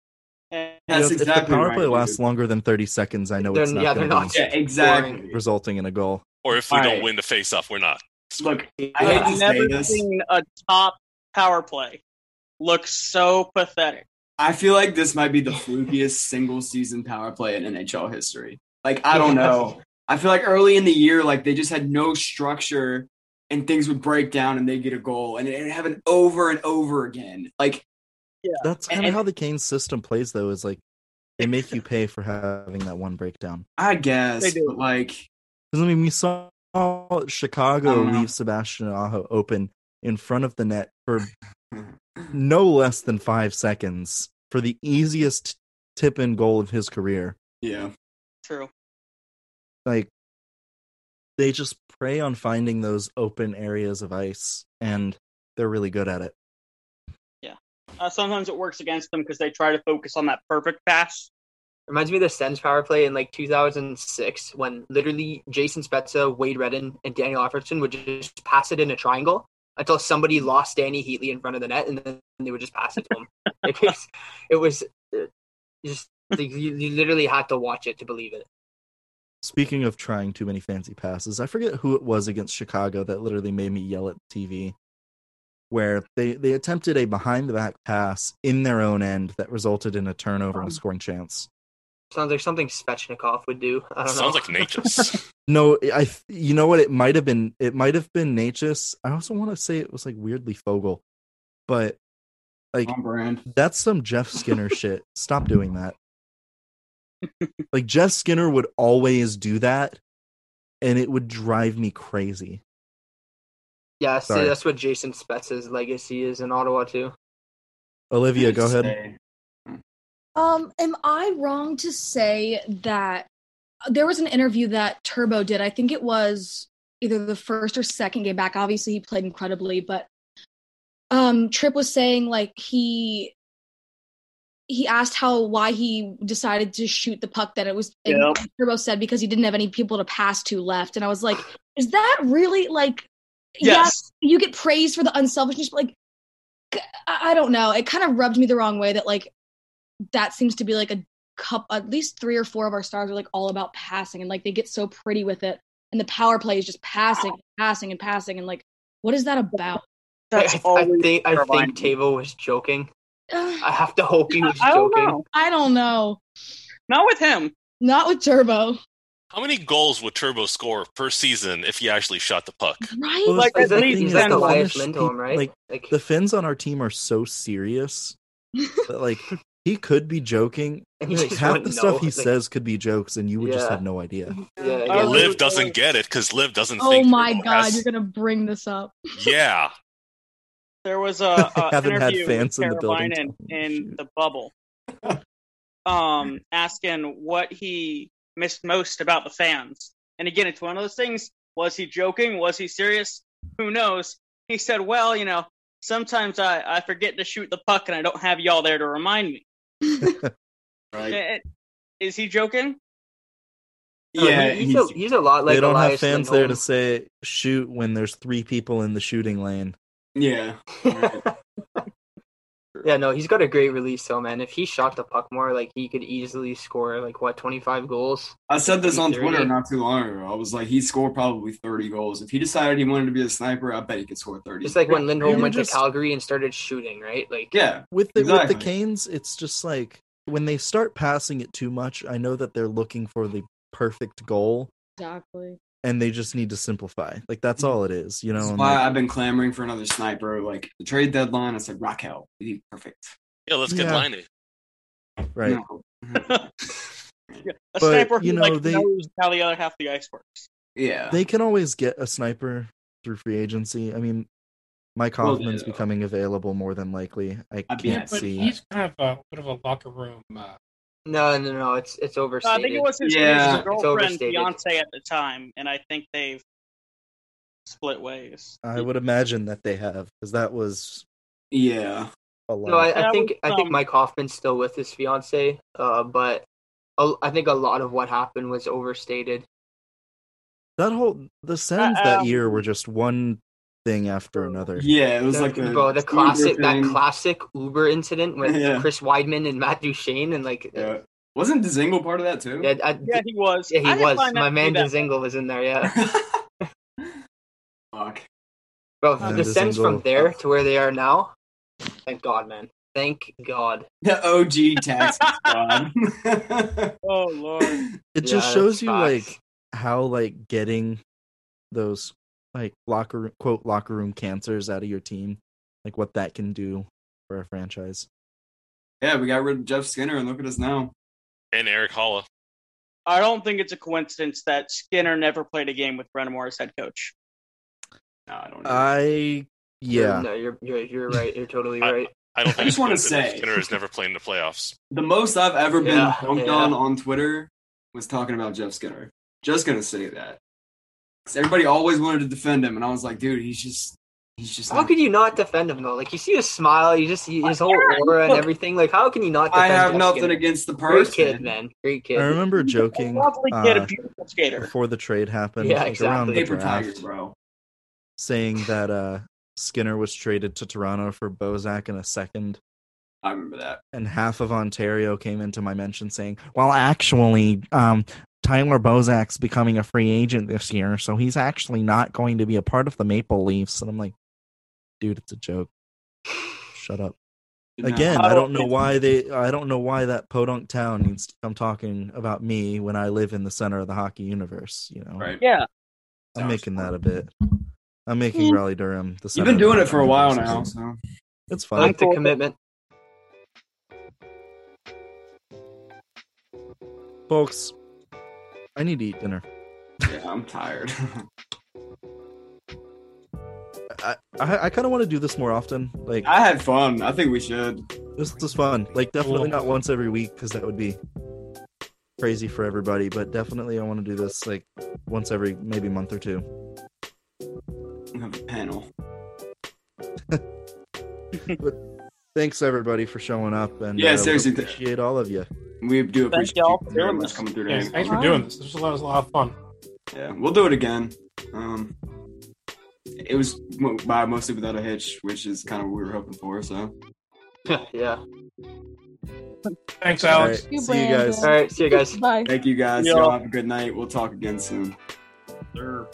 And That's if, if exactly the power right, play dude. lasts longer than thirty seconds, I know They're- it's not yeah, going they're to not. yeah, exactly. resulting in a goal. or if we All don't right. win the face-off, we're not. Look, I hate I've to never seen a top power play look so pathetic. I feel like this might be the flukiest single season power play in NHL history. Like, I don't know. I feel like early in the year, like they just had no structure and things would break down and they get a goal and it would happen over and over again. Like, yeah. That's kind of how the Kane system plays, though. Is like they make you pay for having that one breakdown. I guess, They do. but like, Because I mean, we saw Chicago I don't know. leave Sebastian Aho open in front of the net for no less than five seconds for the easiest tip in goal of his career. yeah. True. Like they just prey on finding those open areas of ice, and they're really good at it. Uh, sometimes it works against them because they try to focus on that perfect pass. Reminds me of the Sens power play in like 2006 when literally Jason Spezza, Wade Redden, and Daniel Alfredsson would just pass it in a triangle until somebody lost Dany Heatley in front of the net, and then they would just pass it to him. it was, it was uh, just like, you, you literally had to watch it to believe it. Speaking of trying too many fancy passes, I forget who it was against Chicago that literally made me yell at TV. Where they, they attempted a behind the back pass in their own end that resulted in a turnover and a scoring chance. Sounds like something Svechnikov would do. I don't Sounds know. like Necas. No, I you know what it might have been. It might have been Necas. I also want to say it was like weirdly Foegele, but like brand. that's some Jeff Skinner shit. Stop doing that. Like Jeff Skinner would always do that, and it would drive me crazy. Yeah, see, Sorry. that's what Jason Spezza's legacy is in Ottawa too. Olivia, go ahead. Um, am I wrong to say that there was an interview that Turbo did? I think it was either the first or second game back. Obviously, he played incredibly, but um, Tripp was saying like he he asked how why he decided to shoot the puck. That it was and Yep. Turbo said because he didn't have any people to pass to left, and I was like, is that really like? Yes. Yeah, you get praised for the unselfishness, but like, I I don't know. It kind of rubbed me the wrong way that like that seems to be like a cup. At least three or four of our stars are like all about passing, and like they get so pretty with it, and the power play is just passing, and passing, and passing, and like, what is that about? I, That's I, I think I think Tavo was joking. I have to hope he was I don't joking. know. I don't know. Not with him. Not with Turbo. How many goals would Turbo score per season if he actually shot the puck? Right? Well, Like, the at thing least is, he's like the Elias Finnish Lindholm, peop- right? Like, Like- the Finns on our team are so serious that like he could be joking. And Like, half the stuff know, he like- says could be jokes, and you would just have no idea. Yeah, yeah. Oh, Liv doesn't get it because Liv doesn't Oh think. my Turbo god, has- you're gonna bring this up. Yeah, There was a, a Haven't had interview fans with in the Carolina in, in the bubble, um, asking what he missed most about the fans. And again, it's one of those things. Was he joking? Was he serious? Who knows? He said, "Well, you know, sometimes I, I forget to shoot the puck, and I don't have y'all there to remind me." Right. Eh, Is he joking? Yeah, he- he's, a, he's a lot like they don't have Elias fans there to say shoot when there's three people in the shooting lane. Yeah. yeah, no, he's got a great release though, man. If he shot the puck more, like he could easily score like what twenty five goals. I said this on 30. Twitter not too long ago. I was like, he scored probably 30 goals. If he decided he wanted to be a sniper, I bet he could score 30. Just like when Lindholm Maybe went just- to Calgary and started shooting, right? Like yeah, With the with the Canes, it's just like when they start passing it too much. I know that they're looking for the perfect goal, Exactly. And they just need to simplify. Like that's all it is, you know. That's why like, I've been clamoring for another sniper. Like the trade deadline, I said Raquel, he'd perfect. yeah. Let's get Yeah. Liney. right. No. Yeah, a But, sniper you who know, like they- knows how the other half of the ice works. yeah, They can always get a sniper through free agency. I mean, Mike Well, Hoffman's yeah. becoming available more than likely. I I'd be Yeah, can't but see. he's kind of a bit of a locker room. Uh, no, no, no, it's it's Uh, I overstated. think it was his, Yeah. his girlfriend, fiance at the time, and I think they've split ways. I would imagine that they have because that was yeah. a lot. No, I, I think was, I think um, Mike Hoffman's still with his fiance, uh, but a- I think a lot of what happened was overstated. that whole the Sens Uh, that um, year were just one thing after another. Yeah, it was The- like the, bro, the Uber classic that thing. classic Uber incident with Yeah. Chris Wideman and Matt Duchene and like Yeah. Wasn't Dzingel part of that too? yeah, I- Yeah, he was. yeah, he didn't was. My man that Dzingel was in there, yeah. Fuck. Bro, Yeah, the Sens from there to where they are now, thank God, man. Thank God. The OG taxi squad. Oh lord. It Yeah, just shows you facts. like how like getting those like locker room- quote locker room cancers out of your team, like what that can do for a franchise. yeah, we got rid of Jeff Skinner, and look at us now. And Erik Haula. I don't think it's a coincidence that Skinner never played a game with Brind'Amour as head coach. No, I don't know. I yeah. No, you're you're you're right. You're totally right. I don't I just wanna say- Skinner has never played in the playoffs. the most I've ever been Yeah, punked yeah. on on Twitter was talking about Jeff Skinner. Just gonna say that. 'Cause everybody always wanted to defend him, and I was like, dude, he's just, he's just. How not- could you not defend him though? Like you see his smile, you just see his whole aura and everything. Like how can you not? I have Jeff nothing Skinner? against the Great kid, man. Great kid. I remember joking Lovely kid, a uh, beautiful skater. before the trade happened, Yeah, like around the exactly. Paper draft, Tigers, bro. saying that uh Skinner was traded to Toronto for Bozak in a second. I remember that. and half of Ontario came into my mention saying, "Well, actually, um, Tyler Bozak's becoming a free agent this year, so he's actually not going to be a part of the Maple Leafs." And I'm like, "Dude, it's a joke. Shut up." Again, I don't know why they. I don't know why that podunk town needs to come talking about me when I live in the center of the hockey universe. You know, Right. Yeah. I'm making that a bit. I'm making Raleigh Durham the. You've center been of the doing it for a while now, so It's fine. I fine. like the commitment. Folks. I need to eat dinner. yeah, I'm tired. I I, I kind of want to do this more often. Like I had fun. I think we should. this is fun. Like definitely not once every week because that would be crazy for everybody. But definitely I want to do this like once every maybe month or two. have a panel. But thanks everybody for showing up and Yeah, uh, seriously, appreciate all of you. We do Thank appreciate y'all for doing this. coming through yeah, today. thanks for doing this. This was a lot, was a lot of fun. Yeah, we'll do it again. Um, it was by mostly without a hitch, which is kind of what we were hoping for. So yeah. Thanks, Alex. right, You, see you guys. All right. See you guys. Bye. thank you guys. Yeah. Y'all have a good night. We'll talk again soon. Sir.